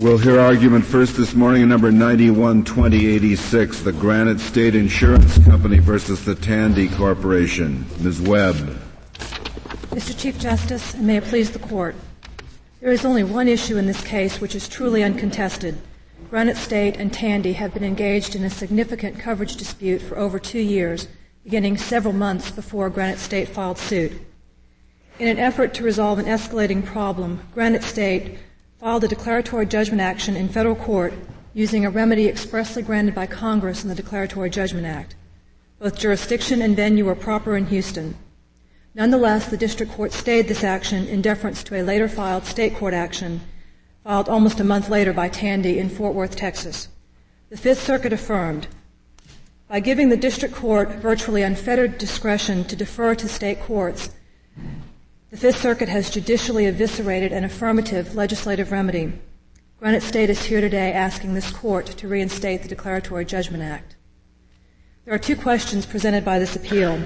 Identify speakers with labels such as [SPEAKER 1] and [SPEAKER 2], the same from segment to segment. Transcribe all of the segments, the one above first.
[SPEAKER 1] We'll hear argument first this morning in number 912086, the Granite State Insurance Company versus the Tandy Corporation. Ms. Webb.
[SPEAKER 2] Mr. Chief Justice, and may it please the Court, there is only one issue in this case which is truly uncontested. Granite State and Tandy have been engaged in a significant coverage dispute for over two years, beginning several months before Granite State filed suit. In an effort to resolve an escalating problem, Granite State filed a declaratory judgment action in federal court using a remedy expressly granted by Congress in the Declaratory Judgment Act. Both jurisdiction and venue were proper in Houston. Nonetheless, the district court stayed this action in deference to a later filed state court action filed almost a month later by Tandy in Fort Worth, Texas. The Fifth Circuit affirmed by giving the district court virtually unfettered discretion to defer to state courts, the Fifth Circuit has judicially eviscerated an affirmative legislative remedy. Granite State is here today asking this court to reinstate the Declaratory Judgment Act. There are two questions presented by this appeal.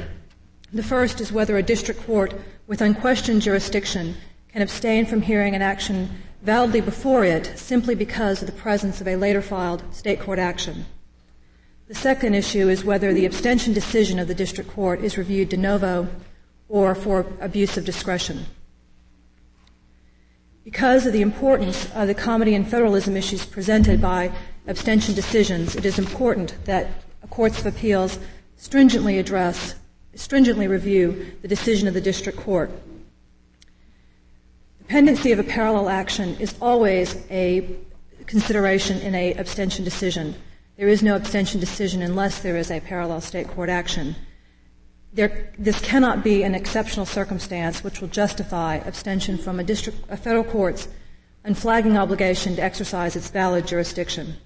[SPEAKER 2] The first is whether a district court with unquestioned jurisdiction can abstain from hearing an action validly before it simply because of the presence of a later filed state court action. The second issue is whether the abstention decision of the district court is reviewed de novo or for abuse of discretion. Because of the importance of the comity and federalism issues presented by abstention decisions, it is important that courts of appeals stringently address, stringently review the decision of the district court. The pendency of a parallel action is always a consideration in a abstention decision. There is no abstention decision unless there is a parallel state court action. There, this cannot be an exceptional circumstance which will justify abstention from a, district, a federal court's unflagging obligation to exercise its valid jurisdiction.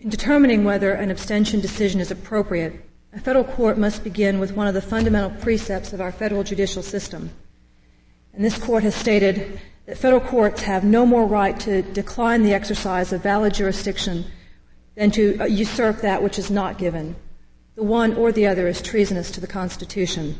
[SPEAKER 2] In determining whether an abstention decision is appropriate, a federal court must begin with one of the fundamental precepts of our federal judicial system. And this court has stated that federal courts have no more right to decline the exercise of valid jurisdiction than to usurp that which is not given. The one or the other is treasonous to the Constitution.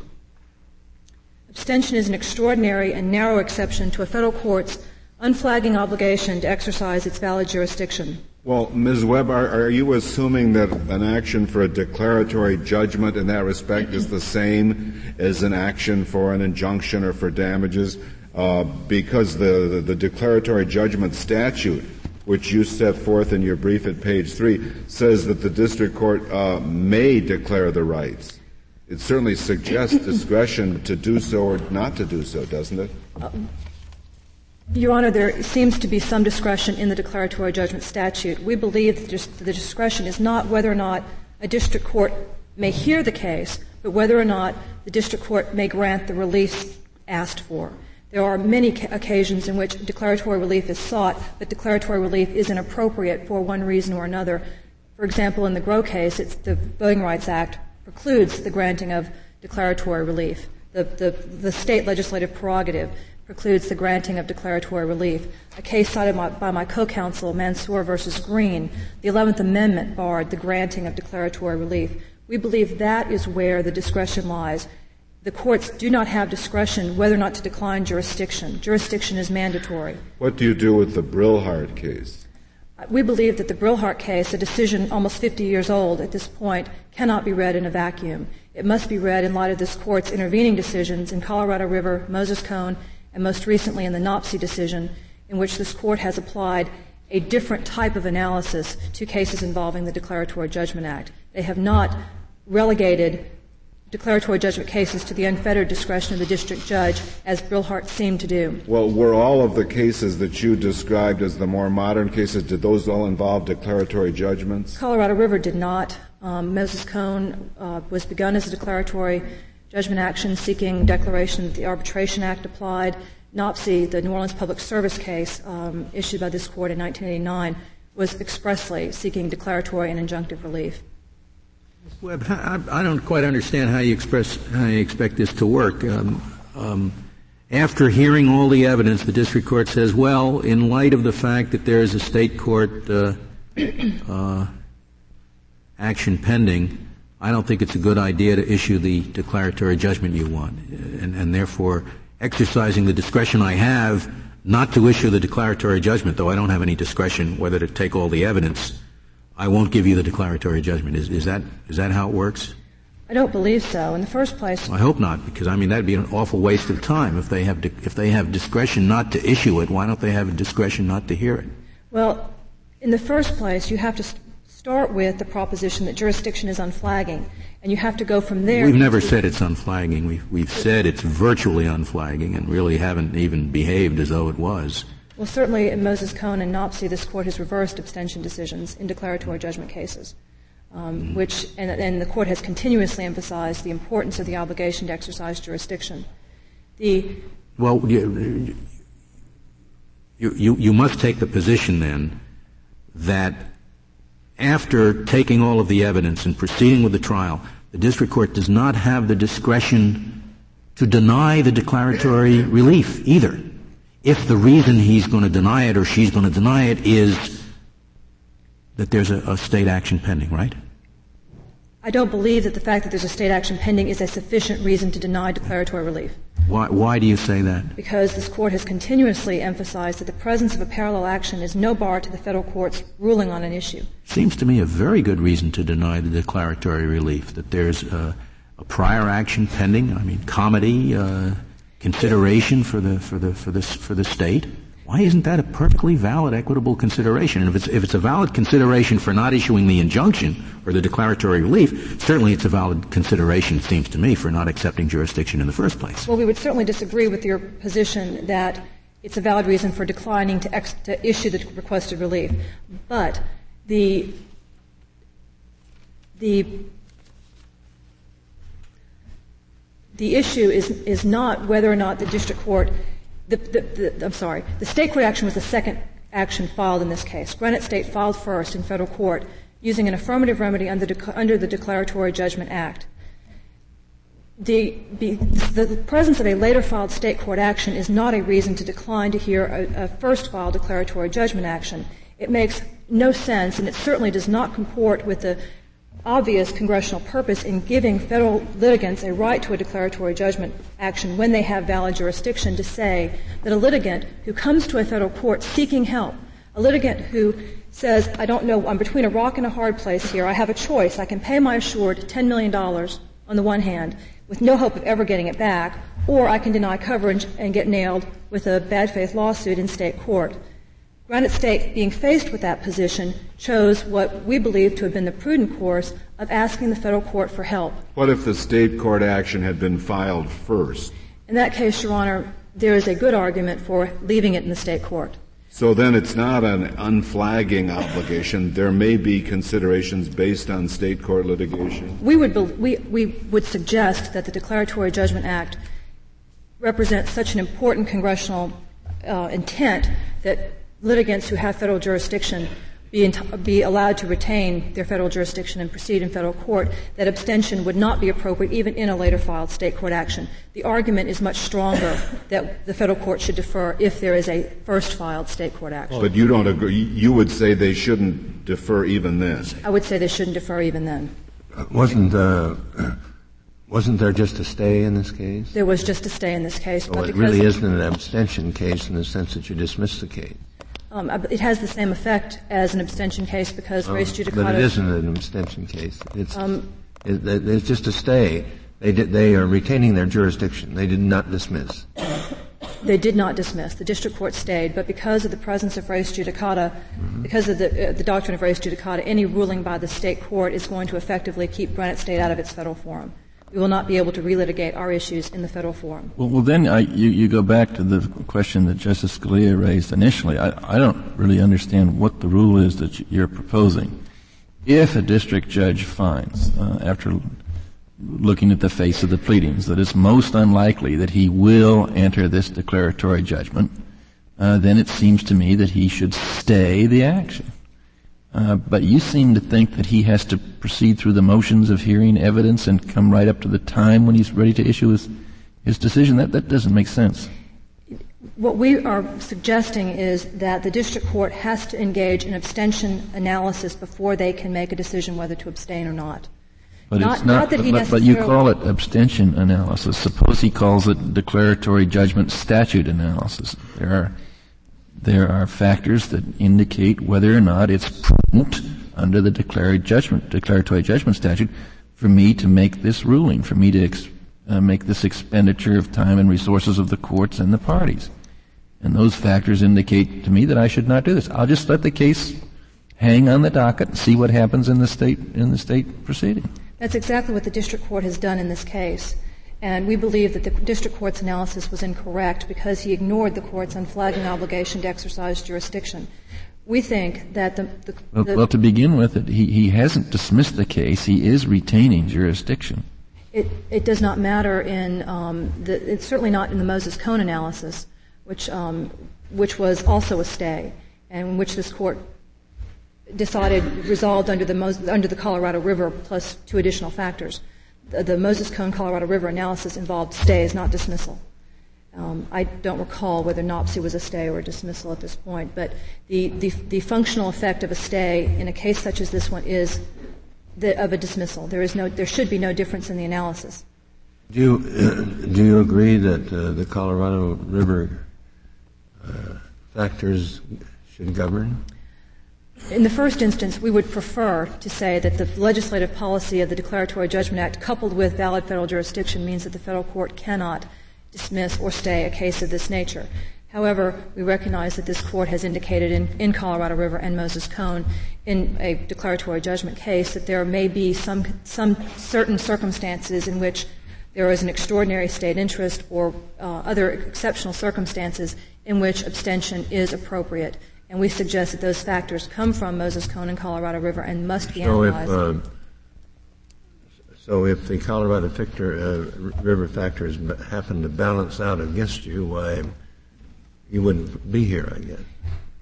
[SPEAKER 2] Abstention is an extraordinary and narrow exception to a federal court's unflagging obligation to exercise its valid jurisdiction.
[SPEAKER 1] Well, Ms. Webb, are, are, you assuming that an action for a declaratory judgment in that respect is the same as an action for an injunction or for damages? Uh, because the, the, the declaratory judgment statute which you set forth in your brief at page three, says that the district court uh, may declare the rights. It certainly suggests discretion to do so or not to do so, doesn't it?
[SPEAKER 2] Your Honor, there seems to be some discretion in the declaratory judgment statute. We believe that the discretion is not whether or not a district court may hear the case, but whether or not the district court may grant the relief asked for. There are many occasions in which declaratory relief is sought, but declaratory relief is inappropriate for one reason or another. For example, in the Growe case, the Voting Rights Act precludes the granting of declaratory relief. The, the, the, state legislative prerogative precludes the granting of declaratory relief. A case cited by, by my co-counsel, Mansour versus Green, the 11th Amendment barred the granting of declaratory relief. We believe that is where the discretion lies the courts do not have discretion whether or not to decline jurisdiction. Jurisdiction is mandatory.
[SPEAKER 1] What do you do with the Brillhart case?
[SPEAKER 2] We believe that the Brillhart case, a decision almost 50 years old at this point, cannot be read in a vacuum. It must be read in light of this court's intervening decisions in Colorado River, Moses Cone, and most recently in the NOPSI decision, in which this court has applied a different type of analysis to cases involving the Declaratory Judgment Act. They have not relegated declaratory judgment cases to the unfettered discretion of the district judge, as Brillhart seemed to do.
[SPEAKER 1] Well, were all of the cases that you described as the more modern cases, did those all involve declaratory judgments?
[SPEAKER 2] Colorado River did not. Um, Moses Cone uh, was begun as a declaratory judgment action seeking declaration that the Arbitration Act applied. NOPSI, the New Orleans Public Service case um, issued by this court in 1989, was expressly seeking declaratory and injunctive relief.
[SPEAKER 3] Webb, I, don't quite understand how you express how you expect this to work. Um, um, after hearing all the evidence, the district court says, "Well, in light of the fact that there is a state court uh, uh, action pending, I don't think it's a good idea to issue the declaratory judgment you want, and, and therefore, exercising the discretion I have, not to issue the declaratory judgment, though I don't have any discretion whether to take all the evidence, I won't give you the declaratory judgment. Is, is that is that how it works?
[SPEAKER 2] I don't believe so. In the first place,
[SPEAKER 3] I hope not, because I mean that'd be an awful waste of time if they have di- if they have discretion not to issue it. Why don't they have discretion not to hear it?
[SPEAKER 2] Well, in the first place, you have to start with the proposition that jurisdiction is unflagging, and you have to go from there.
[SPEAKER 3] We've never said it's unflagging. We've, we've said it's virtually unflagging, and really haven't even behaved as though it was.
[SPEAKER 2] Well, certainly in Moses Cone and NOPSI, this court has reversed abstention decisions in declaratory judgment cases, um, which and, and, the court has continuously emphasized the importance of the obligation to exercise jurisdiction. The
[SPEAKER 3] well, you, you, you must take the position then that after taking all of the evidence and proceeding with the trial, the district court does not have the discretion to deny the declaratory relief either. If the reason he's going to deny it or she's going to deny it is that there's a, a state action pending, right?
[SPEAKER 2] I don't believe that the fact that there's a state action pending is a sufficient reason to deny declaratory relief.
[SPEAKER 3] Why, why, do you say that?
[SPEAKER 2] Because this court has continuously emphasized that the presence of a parallel action is no bar to the federal court's ruling on an issue.
[SPEAKER 3] Seems to me a very good reason to deny the declaratory relief, that there's a, a prior action pending, I mean, comity. uh, consideration for the, for the, for the, for the state. Why isn't that a perfectly valid equitable consideration? And if it's, if it's a valid consideration for not issuing the injunction or the declaratory relief, certainly it's a valid consideration, it seems to me, for not accepting jurisdiction in the first place.
[SPEAKER 2] Well, we would certainly disagree with your position that it's a valid reason for declining to, ex- to issue the requested relief. But the, the the issue is, is not whether or not the district court the, the, the, I'm sorry, the state court action was the second action filed in this case. Granite State filed first in federal court using an affirmative remedy under, de- under the Declaratory Judgment Act. The, the, the, presence of a later filed state court action is not a reason to decline to hear a, a first filed declaratory judgment action. It makes no sense, and it certainly does not comport with the obvious congressional purpose in giving federal litigants a right to a declaratory judgment action when they have valid jurisdiction to say that a litigant who comes to a federal court seeking help, a litigant who says, I don't know, I'm between a rock and a hard place here, I have a choice, I can pay my assured $10 million on the one hand with no hope of ever getting it back, or I can deny coverage and get nailed with a bad faith lawsuit in state court. Granite State, being faced with that position, chose what we believe to have been the prudent course of asking the federal court for help.
[SPEAKER 1] What if the state court action had been filed first?
[SPEAKER 2] In that case, Your Honor, there is a good argument for leaving it in the state court.
[SPEAKER 1] So then it's not an unflagging obligation. There may be considerations based on state court litigation.
[SPEAKER 2] We would, we, we would suggest that the Declaratory Judgment Act represents such an important congressional uh, intent that litigants who have federal jurisdiction be, be, allowed to retain their federal jurisdiction and proceed in federal court, that abstention would not be appropriate even in a later filed state court action. The argument is much stronger that the federal court should defer if there is a first filed state court action.
[SPEAKER 1] But you don't agree. You would say they shouldn't defer even then.
[SPEAKER 2] I would say they shouldn't defer even then.
[SPEAKER 4] Uh, wasn't uh, wasn't there just a stay in this case?
[SPEAKER 2] There was just a stay in this case.
[SPEAKER 4] Well, it really isn't an abstention case in the sense that you dismiss the case.
[SPEAKER 2] Um, it has the same effect as an abstention case because oh, res judicata.
[SPEAKER 4] But it isn't an abstention case. It's, um, it, it's just a stay. They, did, they are retaining their jurisdiction. They did not dismiss.
[SPEAKER 2] They did not dismiss. The district court stayed, but because of the presence of res judicata, mm-hmm. because of the, uh, the doctrine of res judicata, any ruling by the state court is going to effectively keep Granite State out of its federal forum we will not be able to relitigate our issues in the federal forum.
[SPEAKER 5] Well, well then I, you, you, go back to the question that Justice Scalia raised initially. I, I don't really understand what the rule is that you're proposing. If a district judge finds, uh, after looking at the face of the pleadings, that it's most unlikely that he will enter this declaratory judgment, uh, then it seems to me that he should stay the action. Uh, but you seem to think that he has to proceed through the motions of hearing evidence and come right up to the time when he's ready to issue his, his decision. That, that doesn't make sense.
[SPEAKER 2] What we are suggesting is that the district court has to engage in abstention analysis before they can make a decision whether to abstain or not.
[SPEAKER 5] But not, it's not, not that he but, but you call it abstention analysis. Suppose he calls it declaratory judgment statute analysis. There are there are factors that indicate whether or not it's prudent under the judgment, declaratory judgment statute for me to make this ruling, for me to ex- uh, make this expenditure of time and resources of the courts and the parties. And those factors indicate to me that I should not do this. I'll just let the case hang on the docket and see what happens in the state in the state proceeding.
[SPEAKER 2] That's exactly what the district court has done in this case. And we believe that the district court's analysis was incorrect because he ignored the court's unflagging obligation to exercise jurisdiction. We think that the. the,
[SPEAKER 5] well,
[SPEAKER 2] the
[SPEAKER 5] well, to begin with, it, he, he hasn't dismissed the case. He is retaining jurisdiction.
[SPEAKER 2] It, it does not matter in um, the, it's certainly not in the Moses Cone analysis, which um, which was also a stay, and in which this court decided resolved under the under the Colorado River plus two additional factors. The, Moses Cone Colorado River analysis involved stays, not dismissal. Um, I don't recall whether NOPSI was a stay or a dismissal at this point, but the, the, the functional effect of a stay in a case such as this one is the, of a dismissal. There is no, there should be no difference in the analysis.
[SPEAKER 4] Do you, uh, do you agree that uh, the Colorado River uh, factors should govern?
[SPEAKER 2] In the first instance, we would prefer to say that the legislative policy of the Declaratory Judgment Act, coupled with valid federal jurisdiction, means that the federal court cannot dismiss or stay a case of this nature. However, we recognize that this court has indicated in, in Colorado River and Moses Cone in a declaratory judgment case that there may be some, some certain circumstances in which there is an extraordinary state interest or uh, other exceptional circumstances in which abstention is appropriate. And we suggest that those factors come from Moses Cone and Colorado River and must be
[SPEAKER 4] so
[SPEAKER 2] analyzed.
[SPEAKER 4] If, uh, so if the Colorado factor, uh, River factors happen to balance out against you, why you wouldn't be here, I guess.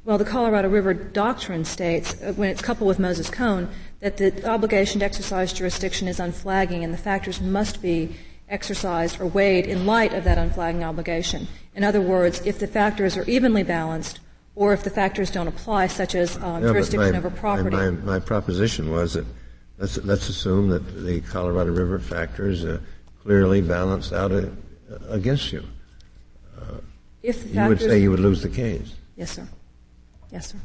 [SPEAKER 2] Well, the Colorado River doctrine states, uh, when it's coupled with Moses Cone, that the obligation to exercise jurisdiction is unflagging and the factors must be exercised or weighed in light of that unflagging obligation. In other words, if the factors are evenly balanced or if the factors don't apply, such as uh,
[SPEAKER 4] yeah,
[SPEAKER 2] jurisdiction
[SPEAKER 4] my,
[SPEAKER 2] over property.
[SPEAKER 4] My, my, my proposition was that Let's, let's assume that the Colorado River factors uh, clearly balanced out uh, against you.
[SPEAKER 2] Uh, if
[SPEAKER 4] you would say you would lose the case.
[SPEAKER 2] Yes, sir. Yes, sir.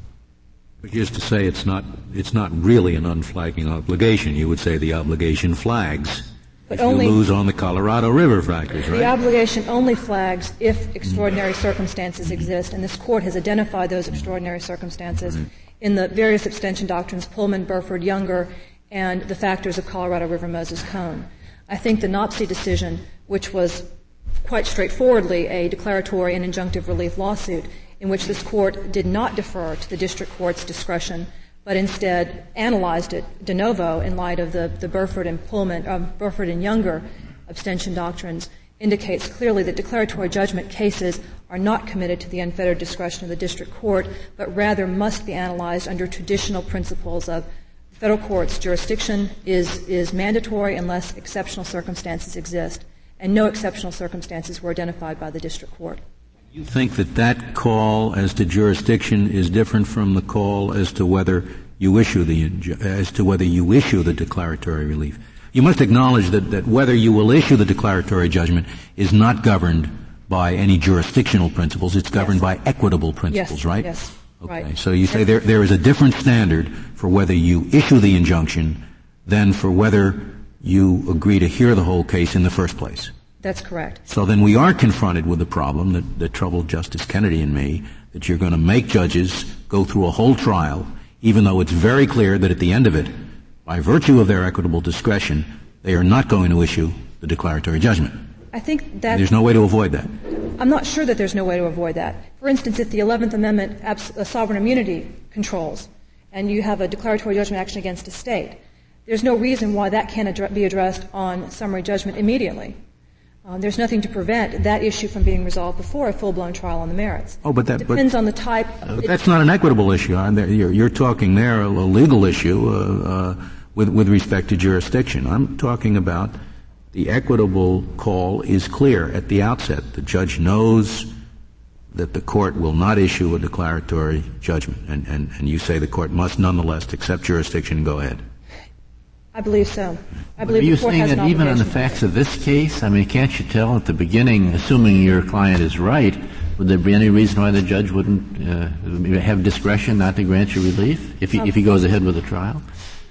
[SPEAKER 3] Which is to say, it's not it's not really an unflagging obligation. You would say the obligation flags. But if only, you lose on the Colorado River factors, right?
[SPEAKER 2] The obligation only flags if extraordinary circumstances exist, and this court has identified those extraordinary circumstances mm-hmm. in the various abstention doctrines, Pullman, Burford, Younger, and the factors of Colorado River Moses Cone. I think the NOPSI decision, which was quite straightforwardly a declaratory and injunctive relief lawsuit, in which this court did not defer to the district court's discretion, but instead analyzed it de novo in light of the, the Burford and Pullman, um, Burford and Younger abstention doctrines, indicates clearly that declaratory judgment cases are not committed to the unfettered discretion of the district court, but rather must be analyzed under traditional principles of Federal court's jurisdiction is, is mandatory unless exceptional circumstances exist, and no exceptional circumstances were identified by the district court.
[SPEAKER 3] You think that that call as to jurisdiction is different from the call as to whether you issue the as to whether you issue the declaratory relief. You must acknowledge that, that whether you will issue the declaratory judgment is not governed by any jurisdictional principles. It's governed
[SPEAKER 2] yes.
[SPEAKER 3] by equitable principles,
[SPEAKER 2] yes.
[SPEAKER 3] right?
[SPEAKER 2] Yes.
[SPEAKER 3] Okay.
[SPEAKER 2] Right.
[SPEAKER 3] So you say there, there is a different standard for whether you issue the injunction than for whether you agree to hear the whole case in the first place.
[SPEAKER 2] That's correct.
[SPEAKER 3] So then we are confronted with the problem that, that troubled Justice Kennedy and me, that you're going to make judges go through a whole trial, even though it's very clear that at the end of it, by virtue of their equitable discretion, they are not going to issue the declaratory judgment.
[SPEAKER 2] I think that
[SPEAKER 3] there's no way to avoid that.
[SPEAKER 2] I'm not sure that there's no way to avoid that. For instance, if the 11th Amendment abs- uh, sovereign immunity controls, and you have a declaratory judgment action against a state, there's no reason why that can't adre- be addressed on summary judgment immediately. Uh, there's nothing to prevent that issue from being resolved before a full-blown trial on the merits.
[SPEAKER 3] Oh, but that
[SPEAKER 2] it depends
[SPEAKER 3] but,
[SPEAKER 2] on the type.
[SPEAKER 3] Uh, that's not an equitable issue. You're, you're, talking there a, a legal issue uh, uh, with, with respect to jurisdiction. I'm talking about the equitable call is clear at the outset. The judge knows that the court will not issue a declaratory judgment, and, and, and you say the court must nonetheless accept jurisdiction and go ahead.
[SPEAKER 2] I believe so. I believe
[SPEAKER 5] Are you saying that even on the facts of this case, I mean, can't you tell at the beginning, assuming your client is right,
[SPEAKER 6] Would there be any reason why the judge wouldn't uh, have discretion not to grant you relief if he, um, if he goes ahead with the trial?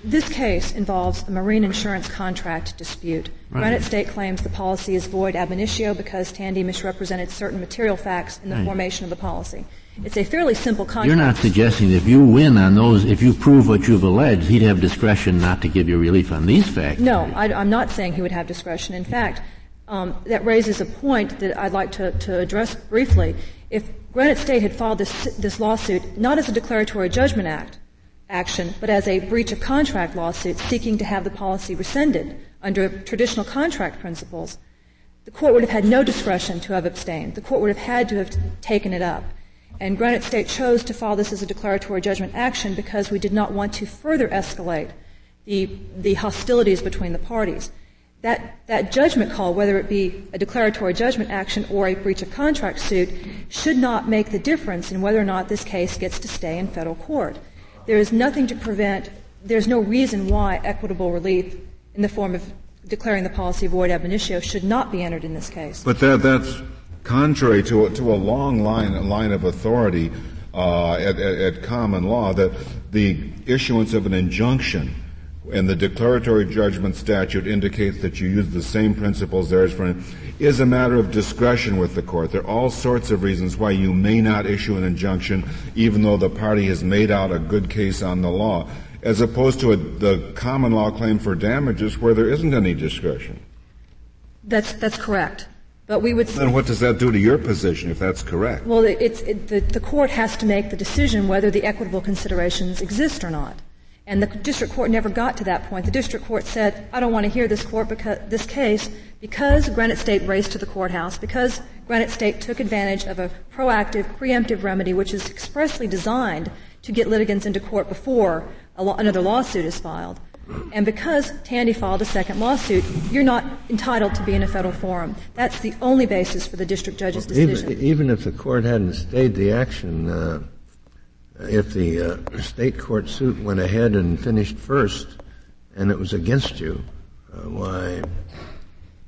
[SPEAKER 2] This case involves a marine insurance contract dispute. Right. Granite State claims the policy is void ab initio because Tandy misrepresented certain material facts in the right. formation of the policy. It's a fairly simple contract.
[SPEAKER 6] You're not suggesting that if you win on those, if you prove what you've alleged, he'd have discretion not to give you relief on these facts.
[SPEAKER 2] No, I, am not saying he would have discretion. In fact, um, that raises a point that I'd like to, to address briefly. If Granite State had filed this, this lawsuit not as a declaratory judgment act, action, but as a breach of contract lawsuit seeking to have the policy rescinded under traditional contract principles, the court would have had no discretion to have abstained. The court would have had to have taken it up. And Granite State chose to file this as a declaratory judgment action because we did not want to further escalate the, the hostilities between the parties. That, that judgment call, whether it be a declaratory judgment action or a breach of contract suit, should not make the difference in whether or not this case gets to stay in federal court. There is nothing to prevent, there's no reason why equitable relief in the form of declaring the policy void ab initio should not be entered in this case.
[SPEAKER 1] But that, that's contrary to a, to a long line, line of authority uh, at, at, at common law that the issuance of an injunction and the declaratory judgment statute indicates that you use the same principles there as for is a matter of discretion with the court. There are all sorts of reasons why you may not issue an injunction even though the party has made out a good case on the law, as opposed to a, the common law claim for damages where there isn't any discretion.
[SPEAKER 2] That's, that's correct. But we would.
[SPEAKER 1] Then what does that do to your position if that's correct?
[SPEAKER 2] Well, it's, it, the, the court has to make the decision whether the equitable considerations exist or not. And the district court never got to that point. The district court said, I don't want to hear this court because, this case because Granite State raced to the courthouse, because Granite State took advantage of a proactive, preemptive remedy which is expressly designed to get litigants into court before law, another lawsuit is filed. And because Tandy filed a second lawsuit, you're not entitled to be in a federal forum. That's the only basis for the district judge's decision.
[SPEAKER 4] Even, even if the court hadn't stayed the action, uh, if the uh, state court suit went ahead and finished first, and it was against you, uh, why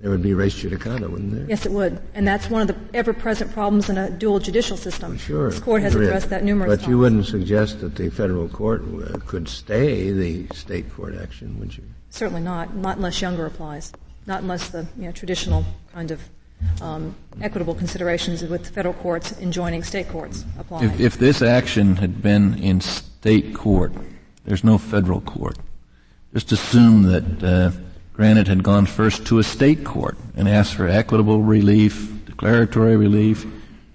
[SPEAKER 4] there would be res judicata, wouldn't there?
[SPEAKER 2] Yes, it would, and that's one of the ever-present problems in a dual judicial system.
[SPEAKER 4] Well, sure,
[SPEAKER 2] this court has addressed that numerous
[SPEAKER 4] but
[SPEAKER 2] times.
[SPEAKER 4] But you wouldn't suggest that the federal court uh, could stay the state court action, would you?
[SPEAKER 2] Certainly not. Not unless Younger applies. Not unless the you know, traditional kind of um, equitable considerations with federal courts enjoining state courts apply.
[SPEAKER 5] If, if this action had been in state court, there's no federal court. Just assume that uh, Granite had gone first to a state court and asked for equitable relief, declaratory relief,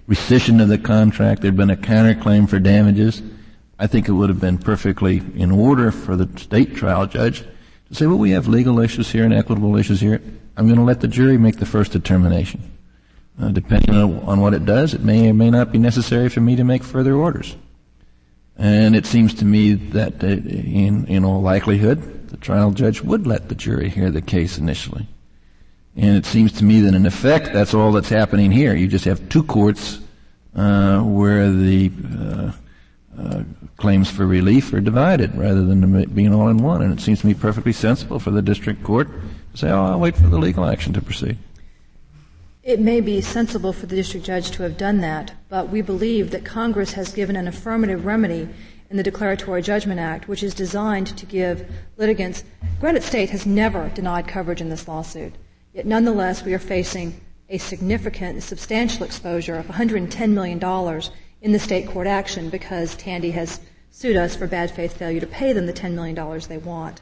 [SPEAKER 5] rescission of the contract. There'd been a counterclaim for damages. I think it would have been perfectly in order for the state trial judge to say, well, we have legal issues here and equitable issues here. I'm going to let the jury make the first determination. Uh, depending on, what it does, it may or may not be necessary for me to make further orders. And it seems to me that uh, in, in all likelihood, the trial judge would let the jury hear the case initially. And it seems to me that in effect, that's all that's happening here. You just have two courts uh, where the uh, uh, claims for relief are divided rather than being all in one. And it seems to me perfectly sensible for the district court to say, oh, I'll wait for the legal action to proceed.
[SPEAKER 2] It may be sensible for the district judge to have done that, but we believe that Congress has given an affirmative remedy in the Declaratory Judgment Act, which is designed to give litigants. Granite State has never denied coverage in this lawsuit. Yet nonetheless, we are facing a significant, substantial exposure of $110 million in the state court action because Tandy has sued us for bad faith failure to pay them the $10 million they want.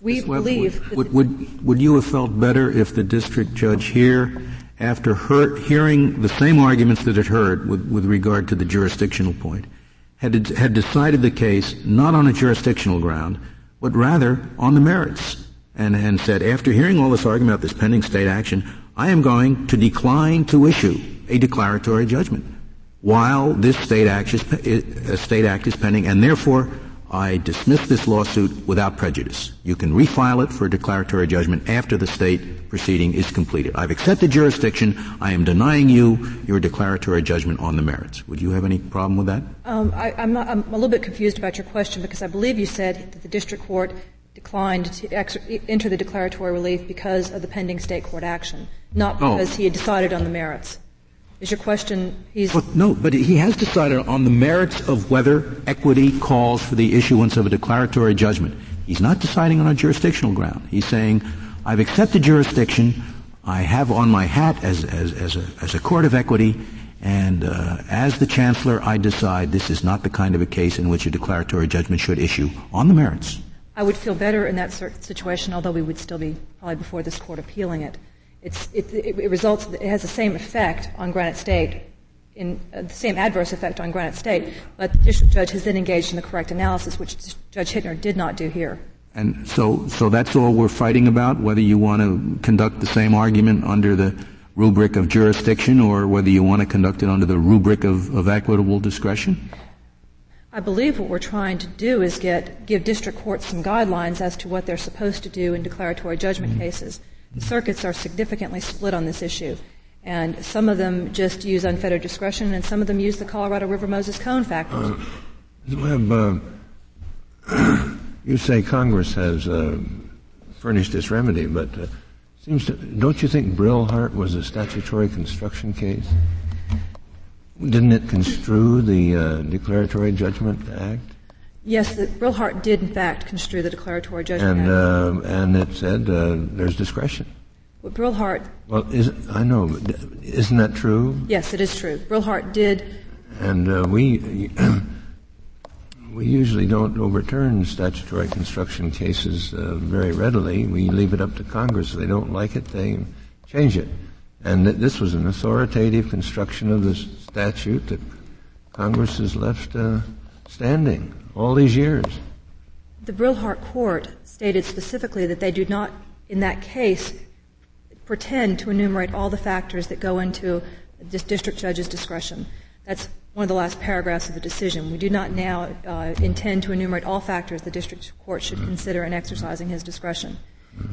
[SPEAKER 2] We believe.
[SPEAKER 3] Would, would, would, you have felt better if the district judge here, after her, hearing the same arguments that it heard with, with regard to the jurisdictional point, had, had decided the case not on a jurisdictional ground, but rather on the merits, and, and said, after hearing all this argument about this pending state action, I am going to decline to issue a declaratory judgment while this state act is, uh, state act is pending, and therefore I dismiss this lawsuit without prejudice. You can refile it for a declaratory judgment after the state proceeding is completed. I've accepted jurisdiction. I am denying you your declaratory judgment on the merits. Would you have any problem with that?
[SPEAKER 2] Um, I, am a little bit confused about your question because I believe you said that the district court declined to ex- enter the declaratory relief because of the pending state court action, not oh. because oh. he had decided on the merits. Is your question.
[SPEAKER 3] Well, no, but he has decided on the merits of whether equity calls for the issuance of a declaratory judgment. He's not deciding on a jurisdictional ground. He's saying, I've accepted jurisdiction, I have on my hat as, as, as, a, as a court of equity, and uh, as the chancellor, I decide this is not the kind of a case in which a declaratory judgment should issue on the merits.
[SPEAKER 2] I would feel better in that situation, although we would still be probably before this court appealing it. It's, it, it, it results, it has the same effect on Granite State, in uh, the same adverse effect on Granite State, but the district judge has then engaged in the correct analysis, which Judge Hittner did not do here.
[SPEAKER 3] And so, so that's all we're fighting about, whether you want to conduct the same argument under the rubric of jurisdiction or whether you want to conduct it under the rubric of, of equitable discretion?
[SPEAKER 2] I believe what we're trying to do is get give district courts some guidelines as to what they're supposed to do in declaratory judgment mm-hmm. cases. The circuits are significantly split on this issue, and some of them just use unfettered discretion, and some of them use the Colorado River Moses Cone factors.
[SPEAKER 4] Uh, uh, you say Congress has uh, furnished this remedy, but uh, seems to, don't you think Brillhart was a statutory construction case? Didn't it construe the uh, Declaratory Judgment Act?
[SPEAKER 2] Yes, the, Brillhart did in fact construe the Declaratory Judgment
[SPEAKER 4] and, Uh, and it said uh, there's discretion.
[SPEAKER 2] Well, Brillhart.
[SPEAKER 4] Well, is, I know, isn't that true?
[SPEAKER 2] Yes, it is true. Brillhart did.
[SPEAKER 4] And uh, we we usually don't overturn statutory construction cases uh, very readily. We leave it up to Congress. If they don't like it, they change it. And th- this was an authoritative construction of the statute that Congress has left uh, standing all these years.
[SPEAKER 2] The Brillhart court stated specifically that they do not, in that case, pretend to enumerate all the factors that go into this district judge's discretion. That's one of the last paragraphs of the decision. We do not now uh, intend to enumerate all factors the district court should consider in exercising his discretion.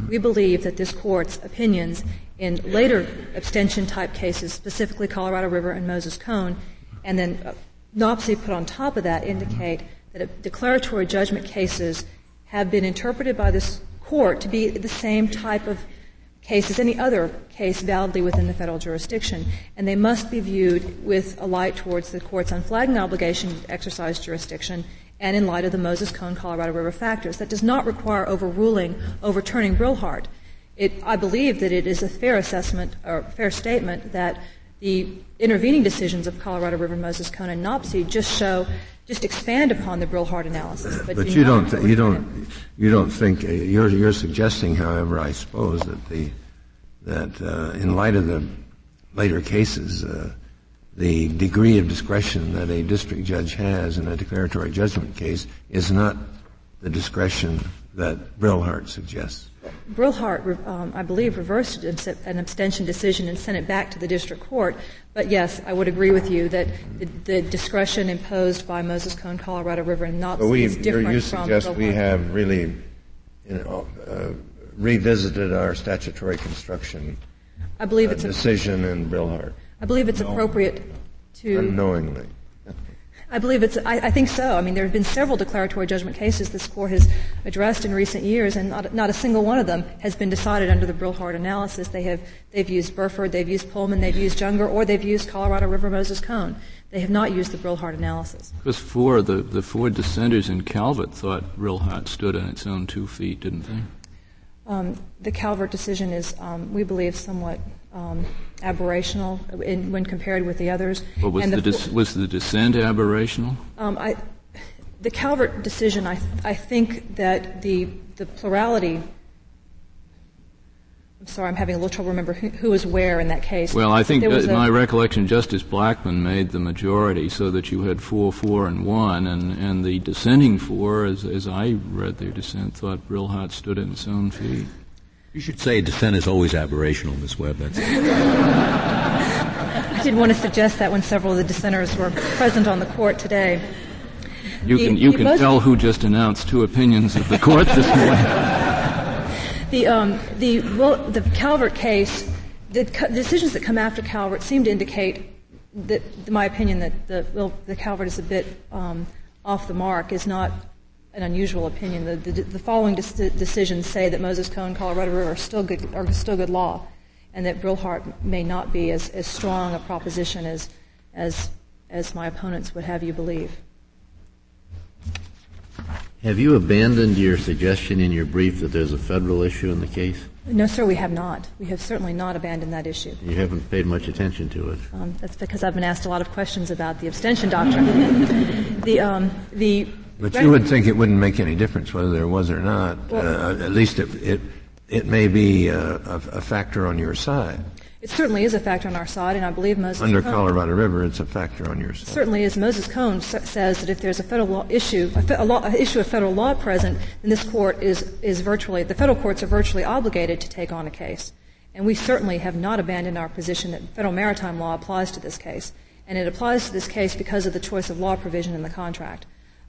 [SPEAKER 2] We believe that this court's opinions in later abstention type cases, specifically Colorado River and Moses Cone, and then uh, NOPSI put on top of that indicate that declaratory judgment cases have been interpreted by this court to be the same type of case as any other case validly within the federal jurisdiction, and they must be viewed with a light towards the court's unflagging obligation to exercise jurisdiction and in light of the Moses Cone Colorado River factors. That does not require overruling, overturning Brillhart. It, I believe that it is a fair assessment or fair statement that the intervening decisions of Colorado River, Moses Cone, and NOPSI just show, just expand upon the Brillhart analysis.
[SPEAKER 4] But, but you don't, th- you don't, you don't think uh, you're, you're suggesting, however, I suppose that the that uh, in light of the later cases, uh, the degree of discretion that a district judge has in a declaratory judgment case is not the discretion that Brillhart suggests.
[SPEAKER 2] Brillhart, um, I believe, reversed an abstention decision and sent it back to the district court. But yes, I would agree with you that the, the discretion imposed by Moses Cone, Colorado River, and not
[SPEAKER 4] we,
[SPEAKER 2] is different
[SPEAKER 4] you
[SPEAKER 2] from
[SPEAKER 4] suggest
[SPEAKER 2] Brillhart.
[SPEAKER 4] we have really, you know, uh, revisited our statutory construction.
[SPEAKER 2] I believe
[SPEAKER 4] uh,
[SPEAKER 2] it's
[SPEAKER 4] decision a, in Brillhart.
[SPEAKER 2] I believe it's appropriate to
[SPEAKER 4] unknowingly.
[SPEAKER 2] I believe it's, I, I, think so. I mean, there have been several declaratory judgment cases this court has addressed in recent years, and not, not a single one of them has been decided under the Brillhart analysis. They have, they've used Burford, they've used Pullman, they've used Younger, or they've used Colorado River Moses Cone. They have not used the Brillhart analysis.
[SPEAKER 5] Because four, the, the four dissenters in Calvert thought Brillhart stood on its own two feet, didn't they?
[SPEAKER 2] Um, the Calvert decision is, um, we believe, somewhat um, aberrational in, when compared with the others.
[SPEAKER 5] But was, the, the dis- was the dissent aberrational?
[SPEAKER 2] Um, I, the Calvert decision, I, I think that the, the plurality I'm sorry, I'm having a little trouble remember who, who was where in that case.
[SPEAKER 5] Well, I think
[SPEAKER 2] that,
[SPEAKER 5] my recollection, Justice Blackmun made the majority, so that you had four, four, and one, and, and the dissenting four, as, as I read their dissent, thought Brillhart stood in its own feet.
[SPEAKER 3] You should say dissent is always aberrational, Ms. Webb. That's
[SPEAKER 2] I did want to suggest that when several of the dissenters were present on the court today.
[SPEAKER 5] You the, can, you can tell who just announced two opinions of the court this morning.
[SPEAKER 2] the, um, the, well, the Calvert case, the, the decisions that come after Calvert seem to indicate that, my opinion, that the, well, the Calvert is a bit um, off the mark, is not an unusual opinion. The, the, the following decisions say that Moses Cone, Colorado River are still good, are still good law. and that Brillhart may not be as, as strong a proposition as, as, as my opponents would have you believe.
[SPEAKER 6] Have you abandoned your suggestion in your brief that there's a federal issue in the case?
[SPEAKER 2] No, sir, we have not. We have certainly not abandoned that issue.
[SPEAKER 6] You haven't paid much attention to it.
[SPEAKER 2] Um, that's because I've been asked a lot of questions about the abstention doctrine. the, um, the
[SPEAKER 4] but you would think it wouldn't make any difference whether there was or not. Well, uh, at least it, it, it may be a, a, a, factor on your side.
[SPEAKER 2] It certainly is a factor on our side, and I believe Moses
[SPEAKER 4] under
[SPEAKER 2] Cone,
[SPEAKER 4] Colorado River, it's a factor on your side.
[SPEAKER 2] Certainly is. Moses Cone says that if there's a federal law issue, a, fe- a, law, a issue of federal law present, then this court is is virtually the federal courts are virtually obligated to take on a case. And we certainly have not abandoned our position that federal maritime law applies to this case, and it applies to this case because of the choice of law provision in the contract.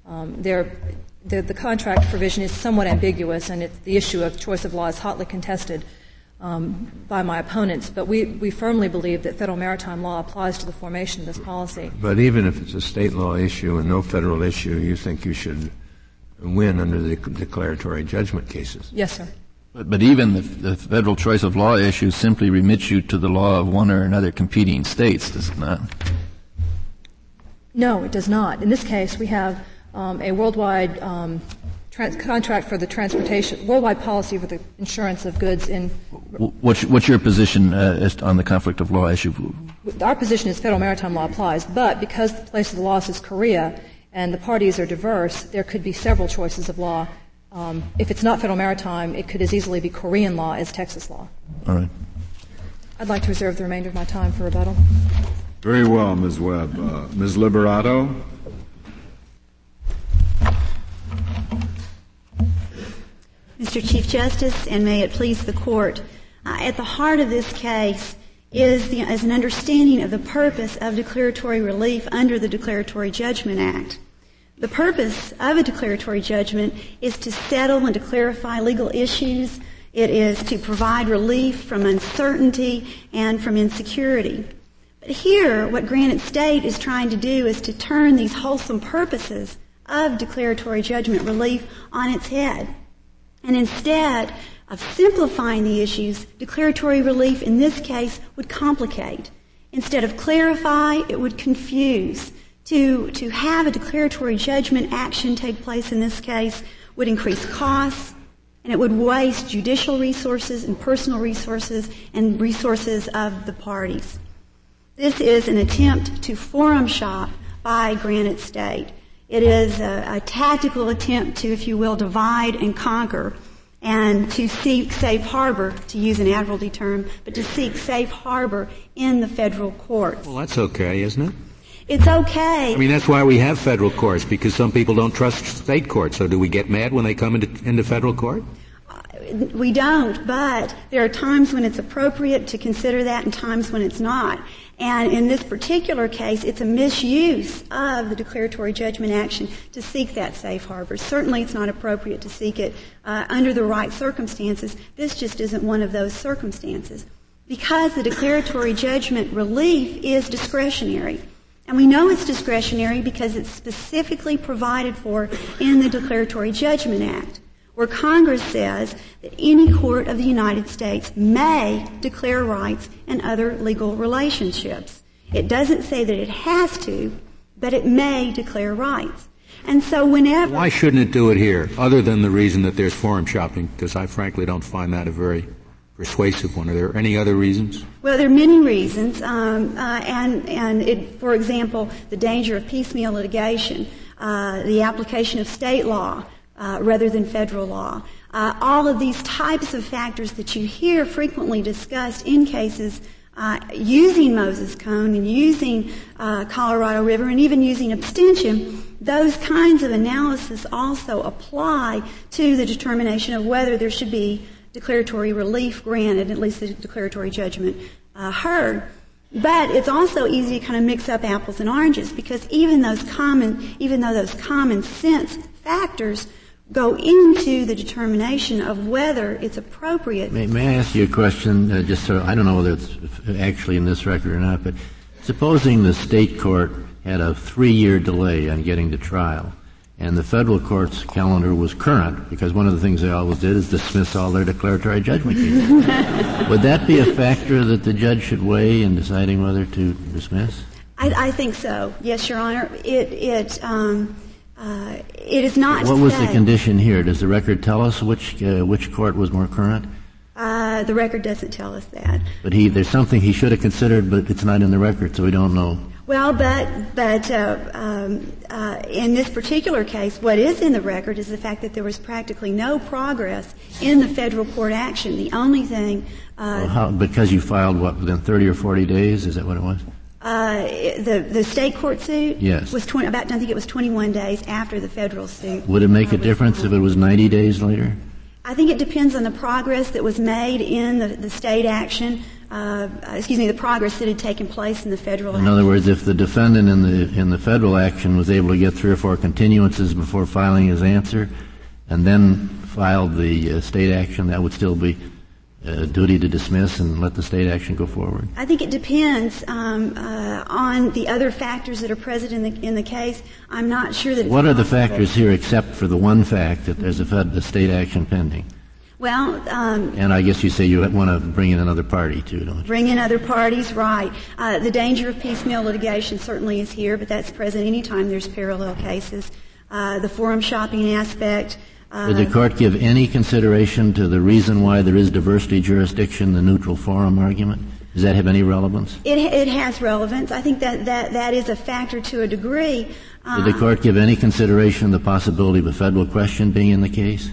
[SPEAKER 2] Um, there, the, the, contract provision is somewhat ambiguous, and the issue of choice of law is hotly contested um, by my opponents, but we, we firmly believe that federal maritime law applies to the formation of this policy.
[SPEAKER 4] But even if it's a state law issue and no federal issue, you think you should win under the declaratory judgment cases?
[SPEAKER 2] Yes, sir.
[SPEAKER 5] But, but even the, the, federal choice of law issue simply remits you to the law of one or another competing states, does it not?
[SPEAKER 2] No, it does not. In this case, we have um, a worldwide um, trans- contract for the transportation, worldwide policy for the insurance of goods in.
[SPEAKER 5] What's, what's your position uh, on the conflict of law issue?
[SPEAKER 2] Our position is federal maritime law applies, but because the place of the loss is Korea and the parties are diverse, there could be several choices of law. Um, if it's not federal maritime, it could as easily be Korean law as Texas law.
[SPEAKER 5] All right.
[SPEAKER 2] I'd like to reserve the remainder of my time for rebuttal.
[SPEAKER 1] Very well, Ms. Webb. Uh, Ms. Liberato?
[SPEAKER 7] Mr. Chief Justice, and may it please the court, uh, at the heart of this case is, the, is an understanding of the purpose of declaratory relief under the Declaratory Judgment Act. The purpose of a declaratory judgment is to settle and to clarify legal issues. It is to provide relief from uncertainty and from insecurity. But here, what Granite State is trying to do is to turn these wholesome purposes of declaratory judgment relief on its head. And instead of simplifying the issues, declaratory relief in this case would complicate. Instead of clarify, it would confuse. To, to have a declaratory judgment action take place in this case would increase costs, and it would waste judicial resources and personal resources and resources of the parties. This is an attempt to forum shop by Granite State. It is a, a tactical attempt to, if you will, divide and conquer and to seek safe harbor, to use an admiralty term, but to seek safe harbor in the federal courts.
[SPEAKER 3] Well, that's okay, isn't it?
[SPEAKER 7] It's okay.
[SPEAKER 3] I mean, that's why we have federal courts, because some people don't trust state courts. So do we get mad when they come into, into federal court?
[SPEAKER 7] we don't, but there are times when it's appropriate to consider that and times when it's not. And in this particular case, it's a misuse of the declaratory judgment action to seek that safe harbor. Certainly it's not appropriate to seek it uh, under the right circumstances. This just isn't one of those circumstances. Because the declaratory judgment relief is discretionary. And we know it's discretionary because it's specifically provided for in the Declaratory Judgment Act where Congress says that any court of the United States may declare rights and other legal relationships. It doesn't say that it has to, but it may declare rights. And so whenever...
[SPEAKER 3] Why shouldn't it do it here, other than the reason that there's forum shopping? Because I frankly don't find that a very persuasive one. Are there any other reasons?
[SPEAKER 7] Well, there are many reasons, um, uh, and and it, for example, the danger of piecemeal litigation, uh, the application of state law, uh, rather than federal law. Uh, all of these types of factors that you hear frequently discussed in cases uh, using Moses Cone and using uh, Colorado River and even using abstention, those kinds of analysis also apply to the determination of whether there should be declaratory relief granted, at least the declaratory judgment uh, heard. But it's also easy to kind of mix up apples and oranges because even those common, even though those common sense factors go into the determination of whether it's appropriate.
[SPEAKER 6] May, may I ask you a question? Uh, just so I don't know whether it's actually in this record or not, but supposing the state court had a three-year delay on getting to trial, and the federal court's calendar was current, because one of the things they always did is dismiss all their declaratory judgment cases. Would that be a factor that the judge should weigh in deciding whether to dismiss?
[SPEAKER 7] I, I think so. Yes, Your Honor. It it um, uh, it is not.
[SPEAKER 6] What was the condition here? Does the record tell us which uh, which court was more current?
[SPEAKER 7] Uh, the record doesn't tell us that.
[SPEAKER 6] But he, there's something he should have considered, but it's not in the record, so we don't know.
[SPEAKER 7] Well, but but uh, um, uh, in this particular case, what is in the record is the fact that there was practically no progress in the federal court action. The only thing.
[SPEAKER 6] Uh, well, how, because you filed what within 30 or 40 days? Is that what it was?
[SPEAKER 7] Uh, the the state court suit
[SPEAKER 6] yes.
[SPEAKER 7] was 20, about I think it was 21 days after the federal suit.
[SPEAKER 6] Would it make a difference if it was 90 days later?
[SPEAKER 7] I think it depends on the progress that was made in the, the state action. Uh, excuse me, the progress that had taken place in the federal.
[SPEAKER 6] In
[SPEAKER 7] action.
[SPEAKER 6] other words, if the defendant in the in the federal action was able to get three or four continuances before filing his answer, and then filed the uh, state action, that would still be uh, duty to dismiss and let the state action go forward?
[SPEAKER 7] I think it depends um, uh, on the other factors that are present in the in the case. I'm not sure that.
[SPEAKER 6] What are the factors here, except for the one fact that there's a, fed, a state action pending?
[SPEAKER 7] Well, um,
[SPEAKER 6] and I guess you say you want to bring in another party too, don't you?
[SPEAKER 7] Bring in other parties, right? Uh, the danger of piecemeal litigation certainly is here, but that's present anytime there's parallel cases. Uh, the forum shopping aspect.
[SPEAKER 6] Did the um, court give any consideration to the reason why there is diversity jurisdiction, the neutral forum argument? Does that have any relevance?
[SPEAKER 7] It, it has relevance. I think that, that that is a factor to a degree.
[SPEAKER 6] Did the um, court give any consideration to the possibility of a federal question being in the case?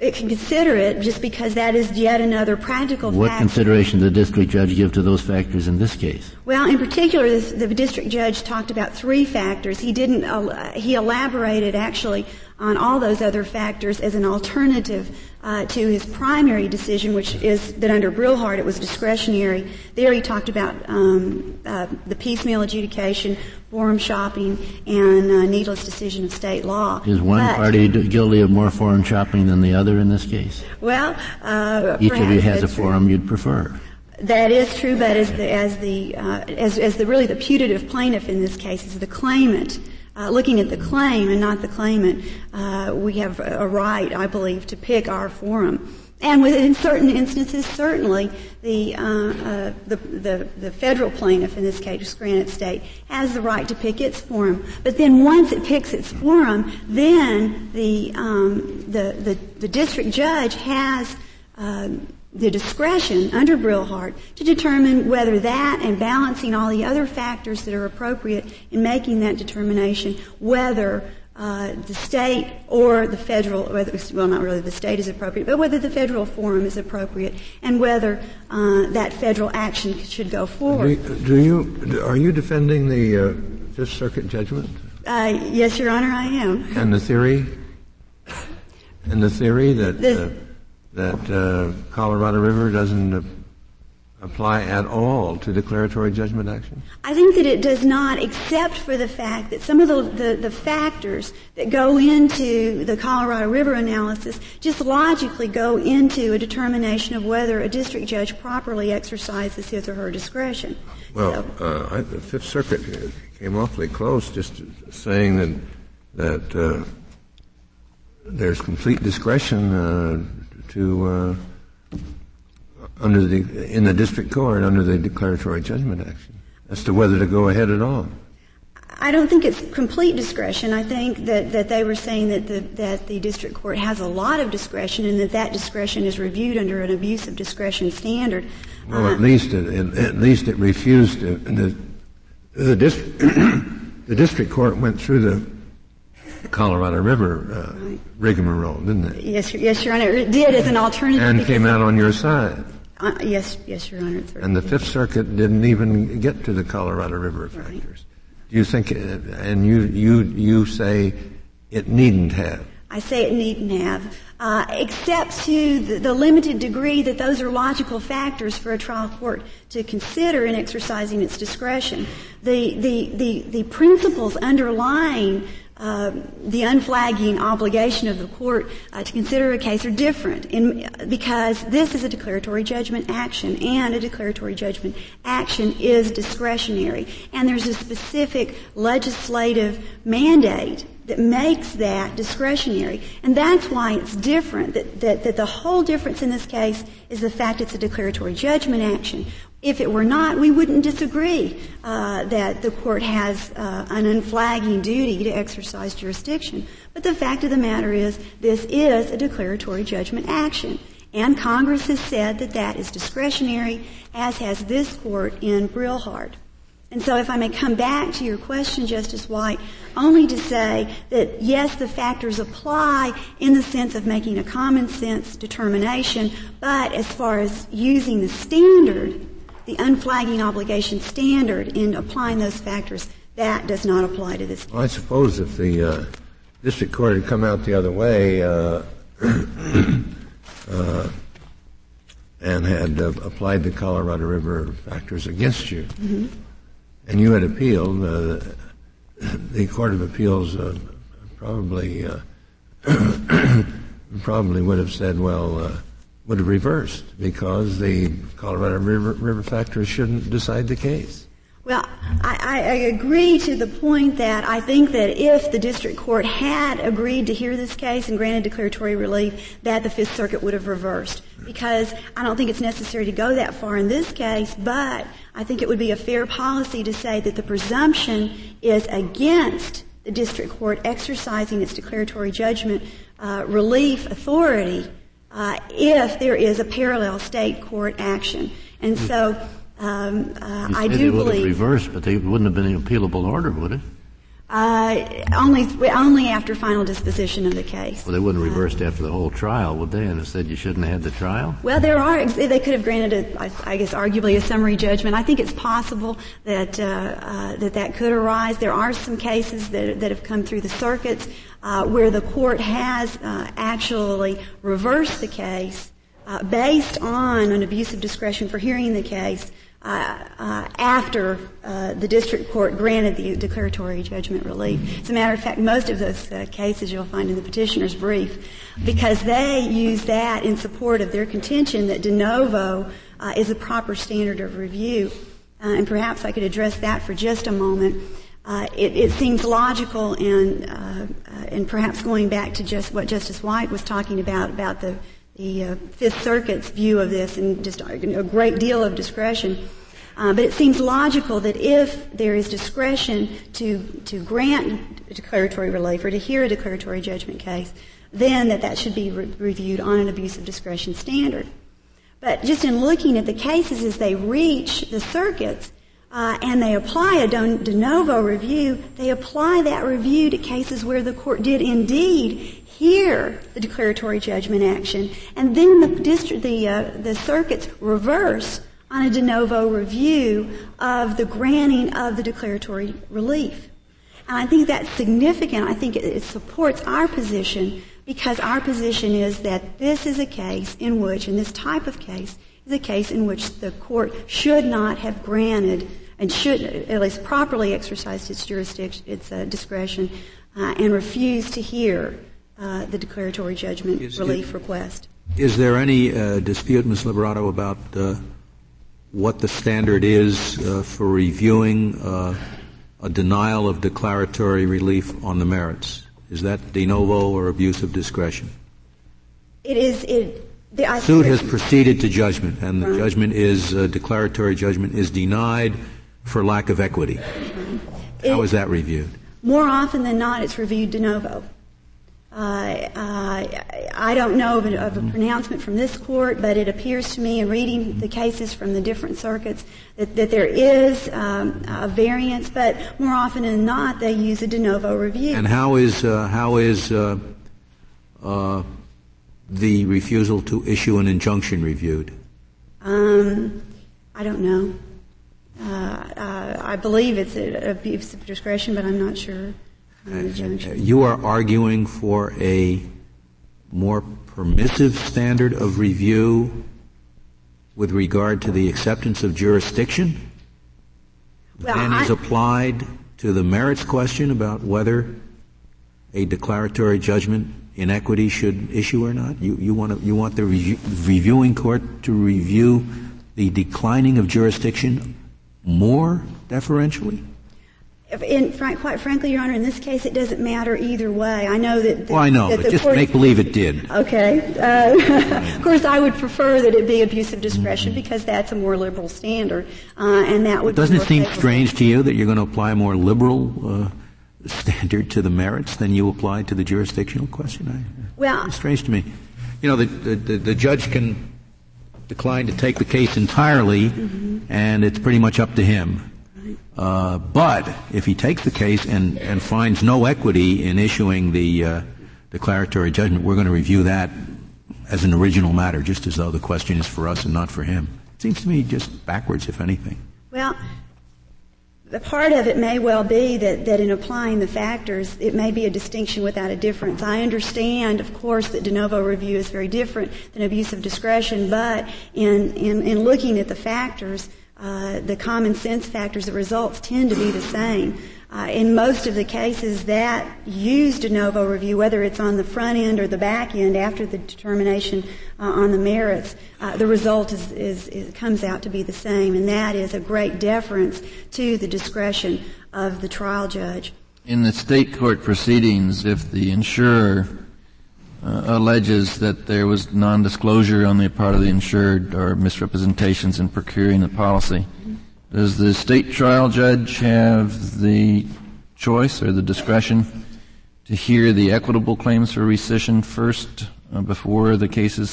[SPEAKER 7] It can consider it just because that is yet another practical
[SPEAKER 6] what
[SPEAKER 7] factor.
[SPEAKER 6] consideration did the district judge give to those factors in this case?
[SPEAKER 7] Well, in particular, this, the district judge talked about three factors. He didn't, uh, he elaborated actually on all those other factors as an alternative uh, to his primary decision, which is that under Brillhart it was discretionary. There he talked about um, uh, the piecemeal adjudication, forum shopping, and uh, needless decision of state law.
[SPEAKER 6] Is one
[SPEAKER 7] but,
[SPEAKER 6] party guilty of more forum shopping than the other in this case?
[SPEAKER 7] Well, uh,
[SPEAKER 6] each of you has a forum you'd prefer.
[SPEAKER 7] That is true, but as the as the uh, as, as the really the putative plaintiff in this case is the claimant uh, looking at the claim and not the claimant, uh, we have a right, I believe, to pick our forum. And within certain instances, certainly the, uh, uh, the, the, the, federal plaintiff, in this case Granite State, has the right to pick its forum. But then once it picks its forum, then the, um, the, the, the, district judge has um, the discretion under Brillhart to determine whether that and balancing all the other factors that are appropriate in making that determination, whether uh, the state or the federal, whether, well, not really the state is appropriate, but whether the federal forum is appropriate, and whether uh, that federal action should go forward.
[SPEAKER 4] Do, do you are you defending the uh, Fifth Circuit judgment?
[SPEAKER 7] Uh, yes, Your Honor, I am.
[SPEAKER 4] And the theory, and the theory that.
[SPEAKER 7] The,
[SPEAKER 4] that uh, Colorado River doesn't uh, apply at all to declaratory judgment action?
[SPEAKER 7] I think that it does not, except for the fact that some of the, the, the, factors that go into the Colorado River analysis just logically go into a determination of whether a district judge properly exercises his or her discretion.
[SPEAKER 4] Well, so, uh, I, the Fifth Circuit came awfully close, just saying that that uh, there's complete discretion uh, to uh, under the in the district court under the declaratory judgment action as to whether to go ahead at all.
[SPEAKER 7] I don't think it's complete discretion. I think that, that they were saying that the, that the district court has a lot of discretion and that that discretion is reviewed under an abuse of discretion standard.
[SPEAKER 4] Well, uh, at least it, it, at least it refused to, the the, dist- the district court went through the Colorado River uh, rigmarole, didn't it?
[SPEAKER 7] Yes, yes, Your Honor. It did as an alternative.
[SPEAKER 4] And came out on your side.
[SPEAKER 7] Uh, yes, yes, Your Honor.
[SPEAKER 4] And the Fifth Circuit didn't even get to the Colorado River factors. Right. Do you think, uh, and you, you, you say it needn't have?
[SPEAKER 7] I say it needn't have, uh, except to the, the, limited degree that those are logical factors for a trial court to consider in exercising its discretion. The, the, the, the principles underlying uh, the unflagging obligation of the court uh, to consider a case are different in, because this is a declaratory judgment action and a declaratory judgment action is discretionary and there's a specific legislative mandate that makes that discretionary. And that's why it's different, that, that, that the whole difference in this case is the fact it's a declaratory judgment action. If it were not, we wouldn't disagree uh, that the court has uh, an unflagging duty to exercise jurisdiction. But the fact of the matter is, this is a declaratory judgment action. And Congress has said that that is discretionary, as has this court in Brillhart. And so if I may come back to your question, Justice White, only to say that yes, the factors apply in the sense of making a common sense determination, but as far as using the standard, the unflagging obligation standard in applying those factors, that does not apply to this case.
[SPEAKER 4] Well, I suppose if the uh, district court had come out the other way uh, uh, and had uh, applied the Colorado River factors against you, mm-hmm and you had appealed, uh, the Court of Appeals uh, probably uh, probably would have said, well, uh, would have reversed because the Colorado River, River factors shouldn't decide the case.
[SPEAKER 7] Well, I, I, agree to the point that I think that if the district court had agreed to hear this case and granted declaratory relief, that the Fifth Circuit would have reversed. Because I don't think it's necessary to go that far in this case, but I think it would be a fair policy to say that the presumption is against the district court exercising its declaratory judgment uh, relief authority uh, if there is a parallel state court action. And so um, uh, I do believe
[SPEAKER 6] reversed, but they wouldn't have been an appealable order, would it?
[SPEAKER 7] Uh, only only after final disposition of the case.
[SPEAKER 6] Well, they wouldn't have reversed uh, after the whole trial, would they? And have said you shouldn't have had the trial.
[SPEAKER 7] Well, there are. They could have granted, a, I, I guess, arguably a summary judgment. I think it's possible that uh, uh, that that could arise. There are some cases that that have come through the circuits uh, where the court has uh, actually reversed the case based on an abuse of discretion for hearing the case uh, after uh, the district court granted the declaratory judgment relief. As a matter of fact, most of those uh, cases you'll find in the petitioner's brief, because they use that in support of their contention that de novo uh, is a proper standard of review. Uh, and perhaps I could address that for just a moment. It, it, seems logical, and and perhaps going back to just what Justice White was talking about about the the uh, Fifth Circuit's view of this and just a great deal of discretion. Uh, but it seems logical that if there is discretion to, to grant declaratory relief or to hear a declaratory judgment case, then that that should be re- reviewed on an abuse of discretion standard. But just in looking at the cases as they reach the circuits, uh, and they apply a de novo review, they apply that review to cases where the court did indeed hear the declaratory judgment action, and then the district, the, uh, the circuits reverse on a de novo review of the granting of the declaratory relief. And I think that's significant. I think it, it supports our position because our position is that this is a case in which, in this type of case, is a case in which the court should not have granted and should at least properly exercised its jurisdiction, its uh, discretion, uh, and refused to hear uh, the declaratory judgment is, relief
[SPEAKER 3] it,
[SPEAKER 7] request.
[SPEAKER 3] Is there any uh, dispute, Ms. Liberato, about uh, what the standard is uh, for reviewing uh, a denial of declaratory relief on the merits? Is that de novo or abuse of discretion?
[SPEAKER 7] It is. It,
[SPEAKER 3] the suit has proceeded to judgment, and the right. judgment is declaratory judgment is denied for lack of equity. It, How is that reviewed?
[SPEAKER 7] More often than not, it's reviewed de novo. Uh, uh, I don't know of a, of a, pronouncement from this court, but it appears to me in reading the cases from the different circuits that, that there is um, a variance, but more often than not, they use a de novo review.
[SPEAKER 3] And how is uh, how is uh, uh, the refusal to issue an injunction reviewed?
[SPEAKER 7] Um, I don't know. Uh, I believe it's an abuse of discretion, but I'm not sure.
[SPEAKER 3] Uh, you are arguing for a more permissive standard of review with regard to the acceptance of jurisdiction well, than is applied to the merits question about whether a declaratory judgment in equity should issue or not? You, you, want, to, you want the review, reviewing court to review the declining of jurisdiction more deferentially?
[SPEAKER 7] In, quite frankly, Your Honor, in this case, it doesn't matter either way. I know that.
[SPEAKER 3] The, well, I know, but just make believe it did.
[SPEAKER 7] Okay. Uh, of course, I would prefer that it be abuse of discretion mm-hmm. because that's a more liberal standard, uh, and that would.
[SPEAKER 3] Doesn't
[SPEAKER 7] it
[SPEAKER 3] seem strange to you that you're going to apply a more liberal uh, standard to the merits than you apply to the jurisdictional question? I,
[SPEAKER 7] well,
[SPEAKER 3] it's strange to me. You know, the, the, the judge can decline to take the case entirely, mm-hmm. and it's pretty much up to him. Uh, but if he takes the case and, and finds no equity in issuing the uh, declaratory judgment, we're going to review that as an original matter, just as though the question is for us and not for him. It seems to me just backwards, if anything.
[SPEAKER 7] Well, the part of it may well be that, that in applying the factors, it may be a distinction without a difference. I understand, of course, that de novo review is very different than abuse of discretion, but in, in, in looking at the factors, uh, the common sense factors, the results tend to be the same. Uh, in most of the cases that use de novo review, whether it's on the front end or the back end after the determination uh, on the merits, uh, the result is, is, is, comes out to be the same, and that is a great deference to the discretion of the trial judge.
[SPEAKER 5] In the state court proceedings, if the insurer uh, alleges that there was non-disclosure on the part of the insured or misrepresentations in procuring the policy. Does the state trial judge have the choice or the discretion to hear the equitable claims for rescission first uh, before the case is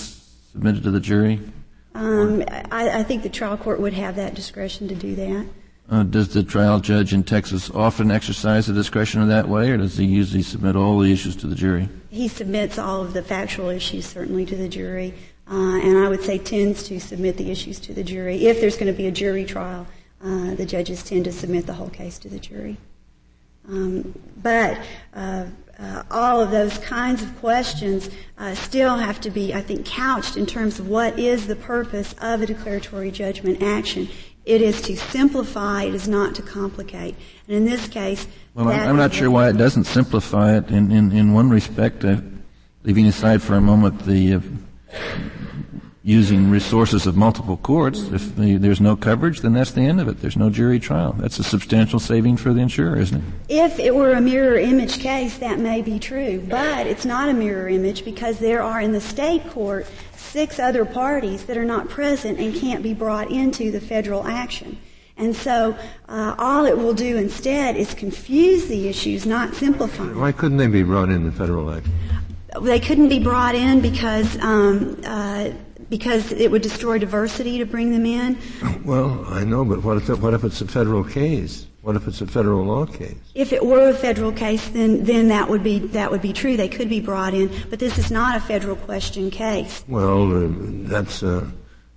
[SPEAKER 5] submitted to the jury?
[SPEAKER 7] Um, I, I think the trial court would have that discretion to do that.
[SPEAKER 5] Uh, does the trial judge in Texas often exercise the discretion in that way, or does he usually submit all the issues to the jury?
[SPEAKER 7] He submits all of the factual issues certainly to the jury, uh, and I would say tends to submit the issues to the jury. If there's going to be a jury trial, uh, the judges tend to submit the whole case to the jury. Um, but uh, uh, all of those kinds of questions uh, still have to be, I think, couched in terms of what is the purpose of a declaratory judgment action. It is to simplify, it is not to complicate. And in this case,
[SPEAKER 5] well, I'm not sure why it doesn't simplify it. In in, in one respect, uh, leaving aside for a moment the uh, using resources of multiple courts. If the, there's no coverage, then that's the end of it. There's no jury trial. That's a substantial saving for the insurer, isn't it?
[SPEAKER 7] If it were a mirror image case, that may be true. But it's not a mirror image because there are in the state court six other parties that are not present and can't be brought into the federal action. And so uh, all it will do instead is confuse the issues, not simplify.
[SPEAKER 4] Why couldn't they be brought in the federal action?
[SPEAKER 7] They couldn't be brought in because um, uh, because it would destroy diversity to bring them in.
[SPEAKER 4] Well, I know, but what if, what if it's a federal case? What if it's a federal law case?
[SPEAKER 7] If it were a federal case, then then that would be that would be true. They could be brought in, but this is not a federal question case.
[SPEAKER 4] Well, uh, that's uh,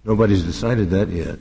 [SPEAKER 4] nobody's decided that yet.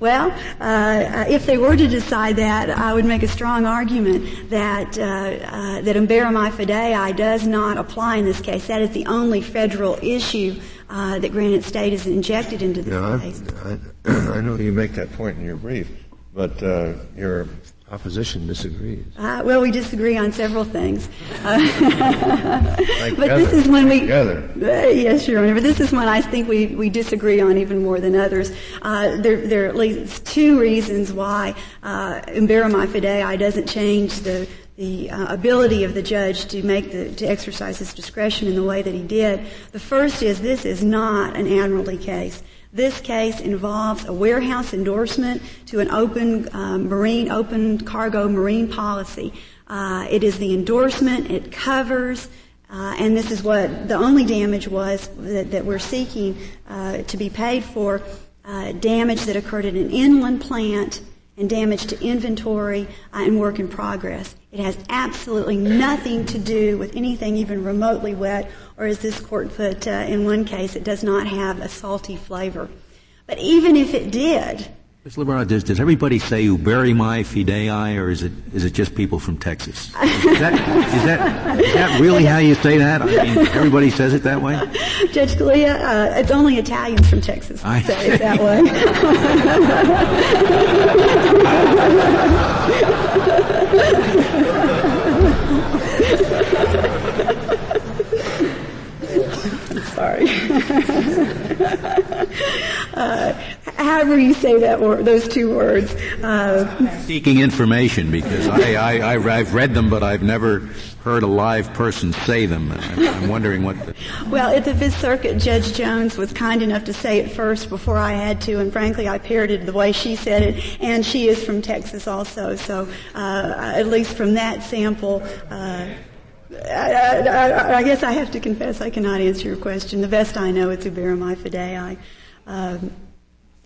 [SPEAKER 7] Well, uh, if they were to decide that, I would make a strong argument that uh, uh, that fidei does not apply in this case. That is the only federal issue uh, that Granite State has injected into this
[SPEAKER 4] yeah,
[SPEAKER 7] case.
[SPEAKER 4] I, I, know you make that point in your brief, but uh, your opposition disagrees.
[SPEAKER 7] Uh, well, we disagree on several things. Uh, but this is when we.
[SPEAKER 4] Together.
[SPEAKER 7] Uh, yes, Your Honor. But this is when I think we, we disagree on even more than others. Uh, there, there are at least two reasons why uh, fidei doesn't change the the uh, ability of the judge to make the, to exercise his discretion in the way that he did. The first is this is not an admiralty case. This case involves a warehouse endorsement to an open uh, marine, open cargo marine policy. Uh, it is the endorsement. It covers, uh, and this is what the only damage was that, that we're seeking uh, to be paid for. Uh, damage that occurred at an inland plant and damage to inventory uh, and work in progress. It has absolutely nothing to do with anything even remotely wet, or as this court put uh, in one case, it does not have a salty flavor. But even if it did,
[SPEAKER 3] Ms. LeBron, does, does everybody say you bury my fidei, or is it is it just people from Texas? Is that, is that, is that really how you say that? I mean, everybody says it that way?
[SPEAKER 7] Judge Scalia, uh, it's only Italians from Texas who say it that way. Sorry. uh, however you say that word, those two words.
[SPEAKER 3] Uh, Seeking information because I, I, I've read them, but I've never heard a live person say them. I'm wondering what. The...
[SPEAKER 7] Well, at the Fifth Circuit, Judge Jones was kind enough to say it first before I had to, and frankly, I parroted the way she said it. And she is from Texas also, so uh, at least from that sample. Uh, I, I, I, guess I have to confess I cannot answer your question. The best I know is Uberrimae Fidei. Um,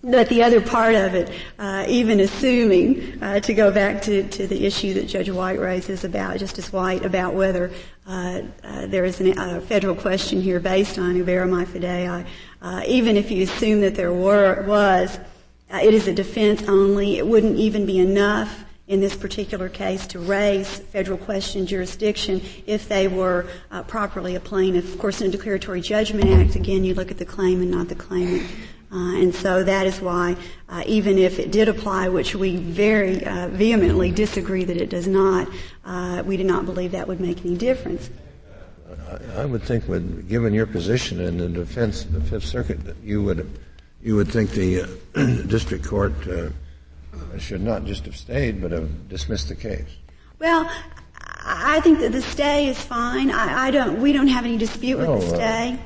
[SPEAKER 7] but the other part of it, uh, even assuming, uh, to go back to, to the issue that Judge White raises about, Justice White, about whether uh, uh there is a uh, federal question here based on Uberrimae Fidei, uh, even if you assume that there were, was, it is a defense only. It wouldn't even be enough in this particular case to raise federal question jurisdiction if they were uh, properly a plaintiff. Of course, in a declaratory judgment act, again, you look at the claim and not the claimant. Uh, and so that is why, uh, even if it did apply, which we very uh, vehemently disagree that it does not, uh, we do not believe that would make any difference.
[SPEAKER 4] I would think, with, given your position in the defense, of the Fifth Circuit, that you would you would think the uh, district court uh, should not just have stayed, but have dismissed the case.
[SPEAKER 7] Well, I think that the stay is fine. I, I don't. We don't have any dispute with the stay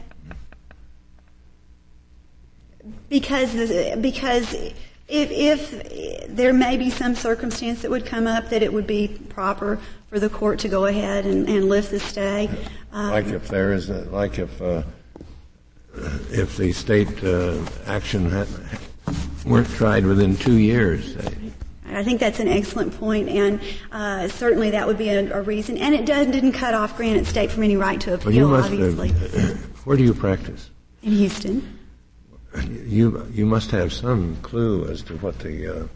[SPEAKER 7] because because if, if there may be some circumstance that would come up that it would be proper for the court to go ahead and, and lift the stay.
[SPEAKER 4] Um, like if there is, a, like if uh, if the state uh, action had, weren't tried within two years.
[SPEAKER 7] I think that's an excellent point, and uh, certainly that would be a, a, reason. And it does, didn't cut off Granite State from any right to appeal,
[SPEAKER 4] well,
[SPEAKER 7] obviously.
[SPEAKER 4] Have, where do you practice?
[SPEAKER 7] In Houston
[SPEAKER 4] you you must have some clue as to what the uh,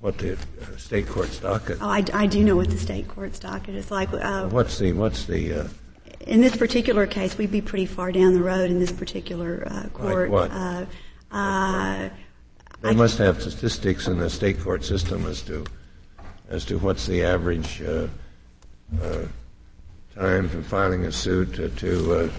[SPEAKER 4] what the state court's docket.
[SPEAKER 7] Oh, I, I do know what the state court's docket is like. Uh,
[SPEAKER 4] what's the what's the uh,
[SPEAKER 7] in this particular case, we'd be pretty far down the road in this particular uh, court.
[SPEAKER 4] Like what? Uh, uh, they I must have statistics in the state court system as to as to what's the average time from filing a suit to, to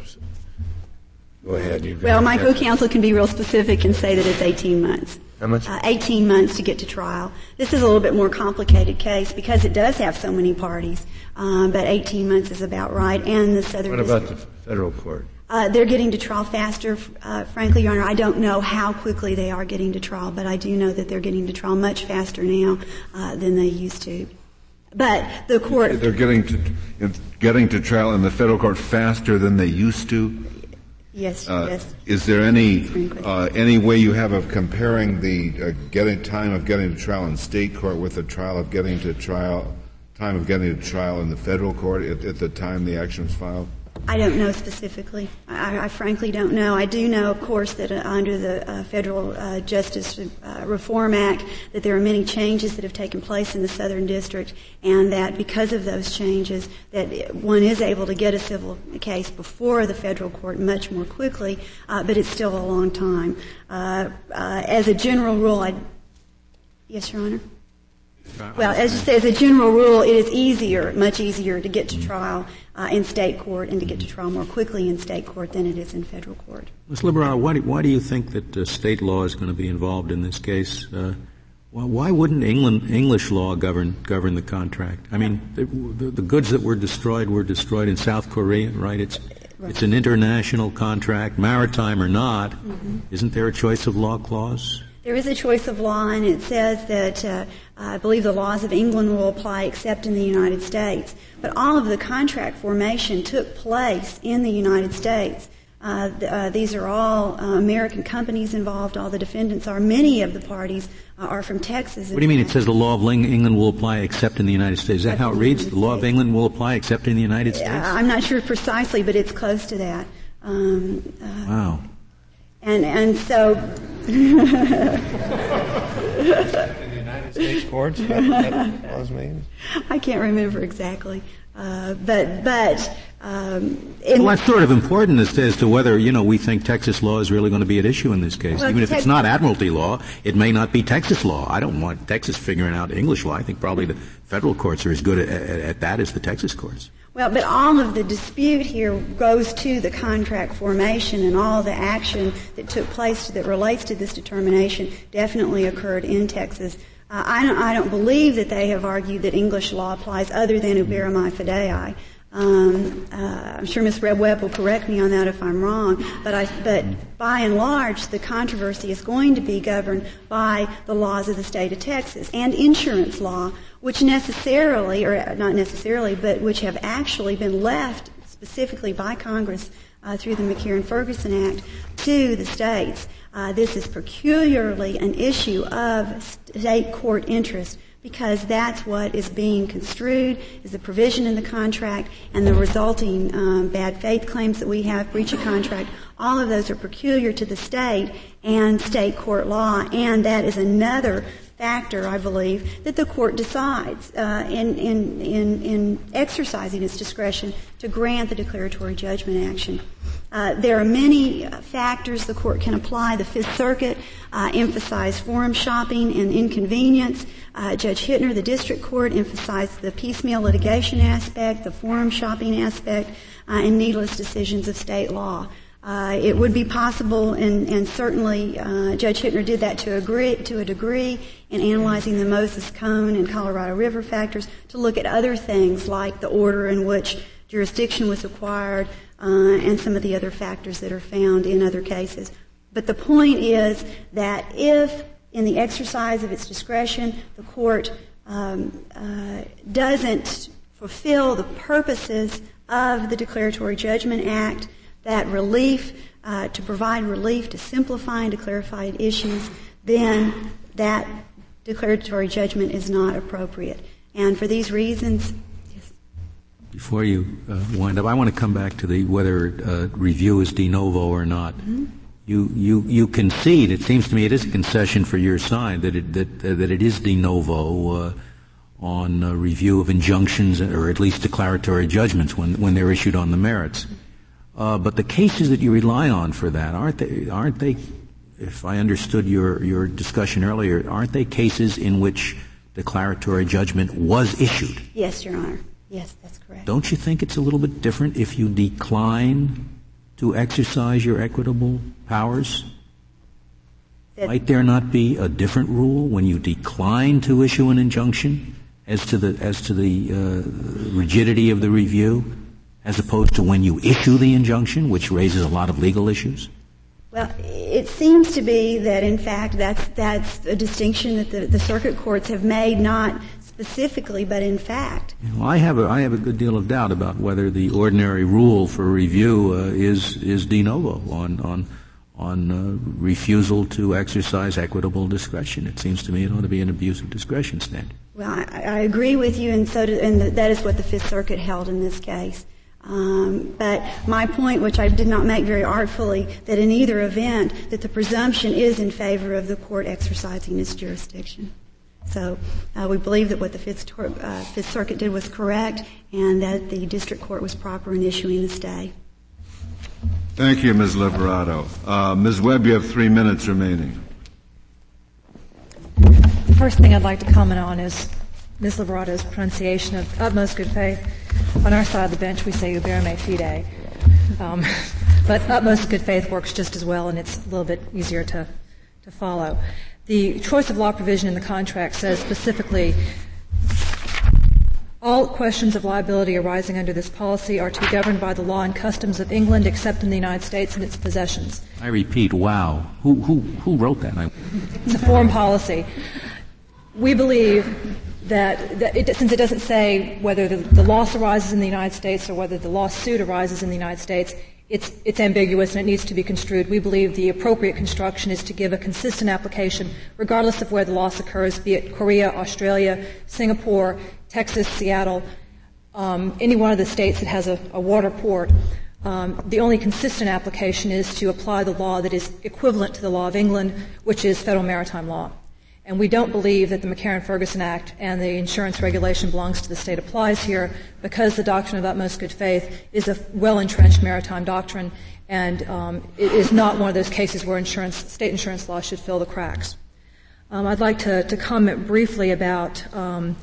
[SPEAKER 4] Go ahead.
[SPEAKER 7] well, my co-counsel can be real specific and say that it's 18 months.
[SPEAKER 4] How much?
[SPEAKER 7] Uh, 18 months to get to trial. This is a little bit more complicated case because it does have so many parties, um, but 18 months is about right. And the Southern.
[SPEAKER 4] What about the federal court?
[SPEAKER 7] Uh, they're getting to trial faster. Uh, frankly, Your Honor, I don't know how quickly they are getting to trial, but I do know that they're getting to trial much faster now uh, than they used to. But the court.
[SPEAKER 1] They're getting to getting to trial in the federal court faster than they used to.
[SPEAKER 7] Yes, uh, yes.
[SPEAKER 1] Is there any uh, any way you have of comparing the uh, getting time of getting to trial in state court with the trial of getting to trial time of getting to trial in the federal court at, at the time the action was filed?
[SPEAKER 7] I don't know specifically. I, I, frankly don't know. I do know, of course, that uh, under the uh, Federal uh, Justice uh, Reform Act, that there are many changes that have taken place in the Southern District, and that because of those changes, that one is able to get a civil case before the federal court much more quickly, uh, but it's still a long time. Uh, as a general rule, I. Yes, Your Honor. Well, as you say, as a general rule, it is easier, much easier, to get to trial uh, in state court and to get to trial more quickly in state court than it is in federal court.
[SPEAKER 3] Ms. Liberato, why do, why do you think that uh, state law is going to be involved in this case? Uh, well, why wouldn't England, English law govern govern the contract? I mean, the, the, the, goods that were destroyed were destroyed in South Korea, right? It's right. it's an international contract, maritime or not. Mm-hmm. Isn't there a choice of law clause?
[SPEAKER 7] There is a choice of law, and it says that uh, I believe the laws of England will apply except in the United States. But all of the contract formation took place in the United States. Uh, uh, these are all uh, American companies involved. All the defendants are. Many of the parties uh, are from Texas.
[SPEAKER 3] What do you mean? It says the law of England will apply except in the United States. Is that how it reads? The law of England will apply except in the United States.
[SPEAKER 7] I'm not sure precisely, but it's close to that.
[SPEAKER 3] Um, uh, wow.
[SPEAKER 7] And and so.
[SPEAKER 4] The United States courts? That, that means?
[SPEAKER 7] I can't remember exactly. Uh, but but um,
[SPEAKER 3] well, that's sort of important as, as, to whether you know we think Texas law is really going to be at issue in this case. Well, Even if it's not Admiralty law, it may not be Texas law. I don't want Texas figuring out English law. I think probably the federal courts are as good at, at, at that as the Texas courts.
[SPEAKER 7] Well, but all of the dispute here goes to the contract formation and all the action that took place that relates to this determination definitely occurred in Texas. I, don't, I don't believe that they have argued that English law applies other than Uberrimae Fidei. Um, uh, I'm sure Ms. Reb Webb will correct me on that if I'm wrong, but, I, but by and large, the controversy is going to be governed by the laws of the state of Texas and insurance law, which necessarily, or not necessarily, but which have actually been left specifically by Congress uh, through the McCarran-Ferguson Act to the states. Uh, this is peculiarly an issue of state court interest because that's what is being construed is the provision in the contract and the resulting um, bad faith claims that we have, breach of contract. All of those are peculiar to the state and state court law, and that is another factor, I believe, that the court decides uh, in, in, in, in exercising its discretion to grant the declaratory judgment action. Uh, there are many factors the court can apply. The Fifth Circuit uh, emphasized forum shopping and inconvenience. Uh, Judge Hittner, the district court, emphasized the piecemeal litigation aspect, the forum shopping aspect, uh, and needless decisions of state law. Uh, it would be possible, and, and certainly uh, Judge Hittner did that to, to a degree in analyzing the Moses Cone and Colorado River factors, to look at other things like the order in which jurisdiction was acquired uh, and some of the other factors that are found in other cases. But the point is that if in the exercise of its discretion, the court um, uh, doesn't fulfill the purposes of the Declaratory Judgment Act, that relief, uh, to provide relief to simplify and to clarify issues, then that declaratory judgment is not appropriate. And for these reasons, yes.
[SPEAKER 3] Before you uh, wind up, I want to come back to the whether uh, review is de novo or not. Mm-hmm you, you, you concede, it seems to me it is a concession for your side that it, that, uh, that it is de novo uh, on uh, review of injunctions or at least declaratory judgments when, when they're issued on the merits. Uh, but the cases that you rely on for that, aren't they, aren't they, if I understood your, your discussion earlier, aren't they cases in which declaratory judgment was issued?
[SPEAKER 7] Yes, Your Honor. Yes, that's correct.
[SPEAKER 3] Don't you think it's a little bit different if you decline to exercise your equitable powers? Might there not be a different rule when you decline to issue an injunction as to the, as to the uh, rigidity of the review, as opposed to when you issue the injunction, which raises a lot of legal issues?
[SPEAKER 7] Well, it seems to be that, in fact, that's, that's a distinction that the, the circuit courts have made, not specifically, but in fact.
[SPEAKER 3] Well, I have a, I have a good deal of doubt about whether the ordinary rule for review uh, is is de novo on on on uh, refusal to exercise equitable discretion. It seems to me it ought to be an abuse of discretion standard.
[SPEAKER 7] Well, I, I agree with you, and so do, and that is what the Fifth Circuit held in this case. Um, but my point, which I did not make very artfully, that in either event, that the presumption is in favor of the court exercising its jurisdiction. So uh, we believe that what the Fifth, uh, Fifth, Circuit did was correct and that the district court was proper in issuing the stay.
[SPEAKER 1] Thank you, Ms. Liberato. Uh, Ms. Webb, you have three minutes remaining.
[SPEAKER 2] The first thing I'd like to comment on is Ms. Liberato's pronunciation of utmost good faith. On our side of the bench, we say ubere me fide. Um, but utmost good faith works just as well, and it's a little bit easier to, to follow. The choice of law provision in the contract says specifically all questions of liability arising under this policy are to be governed by the law and customs of England, except in the United States and its possessions.
[SPEAKER 3] I repeat, wow. Who, who, who wrote that?
[SPEAKER 2] It's a foreign policy. We believe that, that it, since it doesn't say whether the, the loss arises in the United States or whether the lawsuit arises in the United States, it's, it's ambiguous and it needs to be construed. We believe the appropriate construction is to give a consistent application regardless of where the loss occurs, be it Korea, Australia, Singapore, Texas, Seattle, um, any one of the states that has a, a water port. Um, the only consistent application is to apply the law that is equivalent to the law of England, which is federal maritime law. And we don't believe that the McCarran-Ferguson Act and the insurance regulation belongs to the state applies here because the doctrine of utmost good faith is a well-entrenched maritime doctrine and um, it is not one of those cases where insurance, state insurance law should fill the cracks. Um, I'd like to, to, comment briefly about um,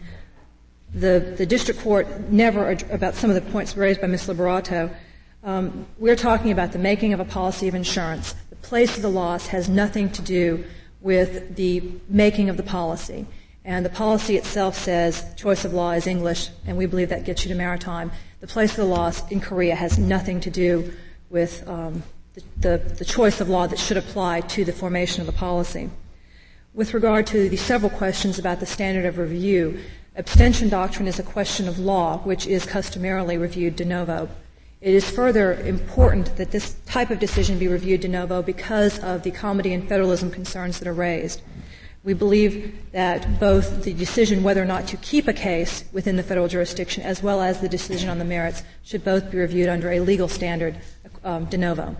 [SPEAKER 2] the, the district court never, ad- about some of the points raised by Ms. Liberato, um, we're talking about the making of a policy of insurance. The place of the loss has nothing to do with the making of the policy. And the policy itself says choice of law is English, and we believe that gets you to maritime. The place of the law in Korea has nothing to do with um, the, the, the choice of law that should apply to the formation of the policy. With regard to the several questions about the standard of review, abstention doctrine is a question of law which is customarily reviewed de novo. It is further important that this type of decision be reviewed de novo because of the comity and federalism concerns that are raised. We believe that both the decision whether or not to keep a case within the federal jurisdiction as well as the decision on the merits should both be reviewed under a legal standard um, de novo.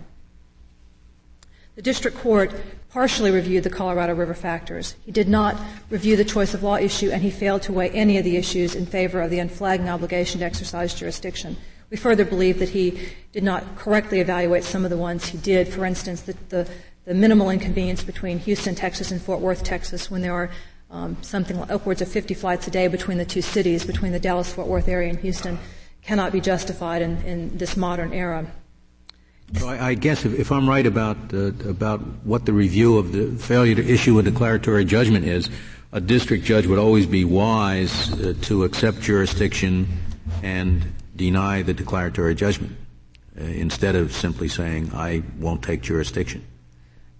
[SPEAKER 2] The district court partially reviewed the Colorado River factors. He did not review the choice of law issue and he failed to weigh any of the issues in favor of the unflagging obligation to exercise jurisdiction. We further believe that he did not correctly evaluate some of the ones he did. For instance, the, the, the minimal inconvenience between Houston, Texas and Fort Worth, Texas when there are um, something upwards of 50 flights a day between the two cities, between the Dallas-Fort Worth area and Houston, cannot be justified in, in this modern era.
[SPEAKER 3] So I, I guess if, if, I'm right about uh, about what the review of the failure to issue a declaratory judgment is, a district judge would always be wise uh, to accept jurisdiction and deny the declaratory judgment uh, instead of simply saying I won't take jurisdiction.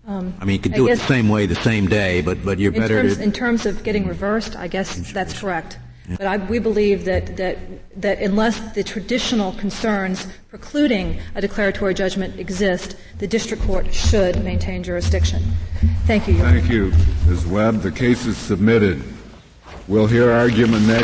[SPEAKER 3] Um, I mean, you could do it the same way the same day, but but you're better.
[SPEAKER 2] Terms,
[SPEAKER 3] to,
[SPEAKER 2] in terms of getting reversed, I guess that's correct. But I, we believe that, that, that unless the traditional concerns precluding a declaratory judgment exist, the district court should maintain jurisdiction. Thank you.
[SPEAKER 1] Thank you, Ms. Webb. The case is submitted. We'll hear argument next.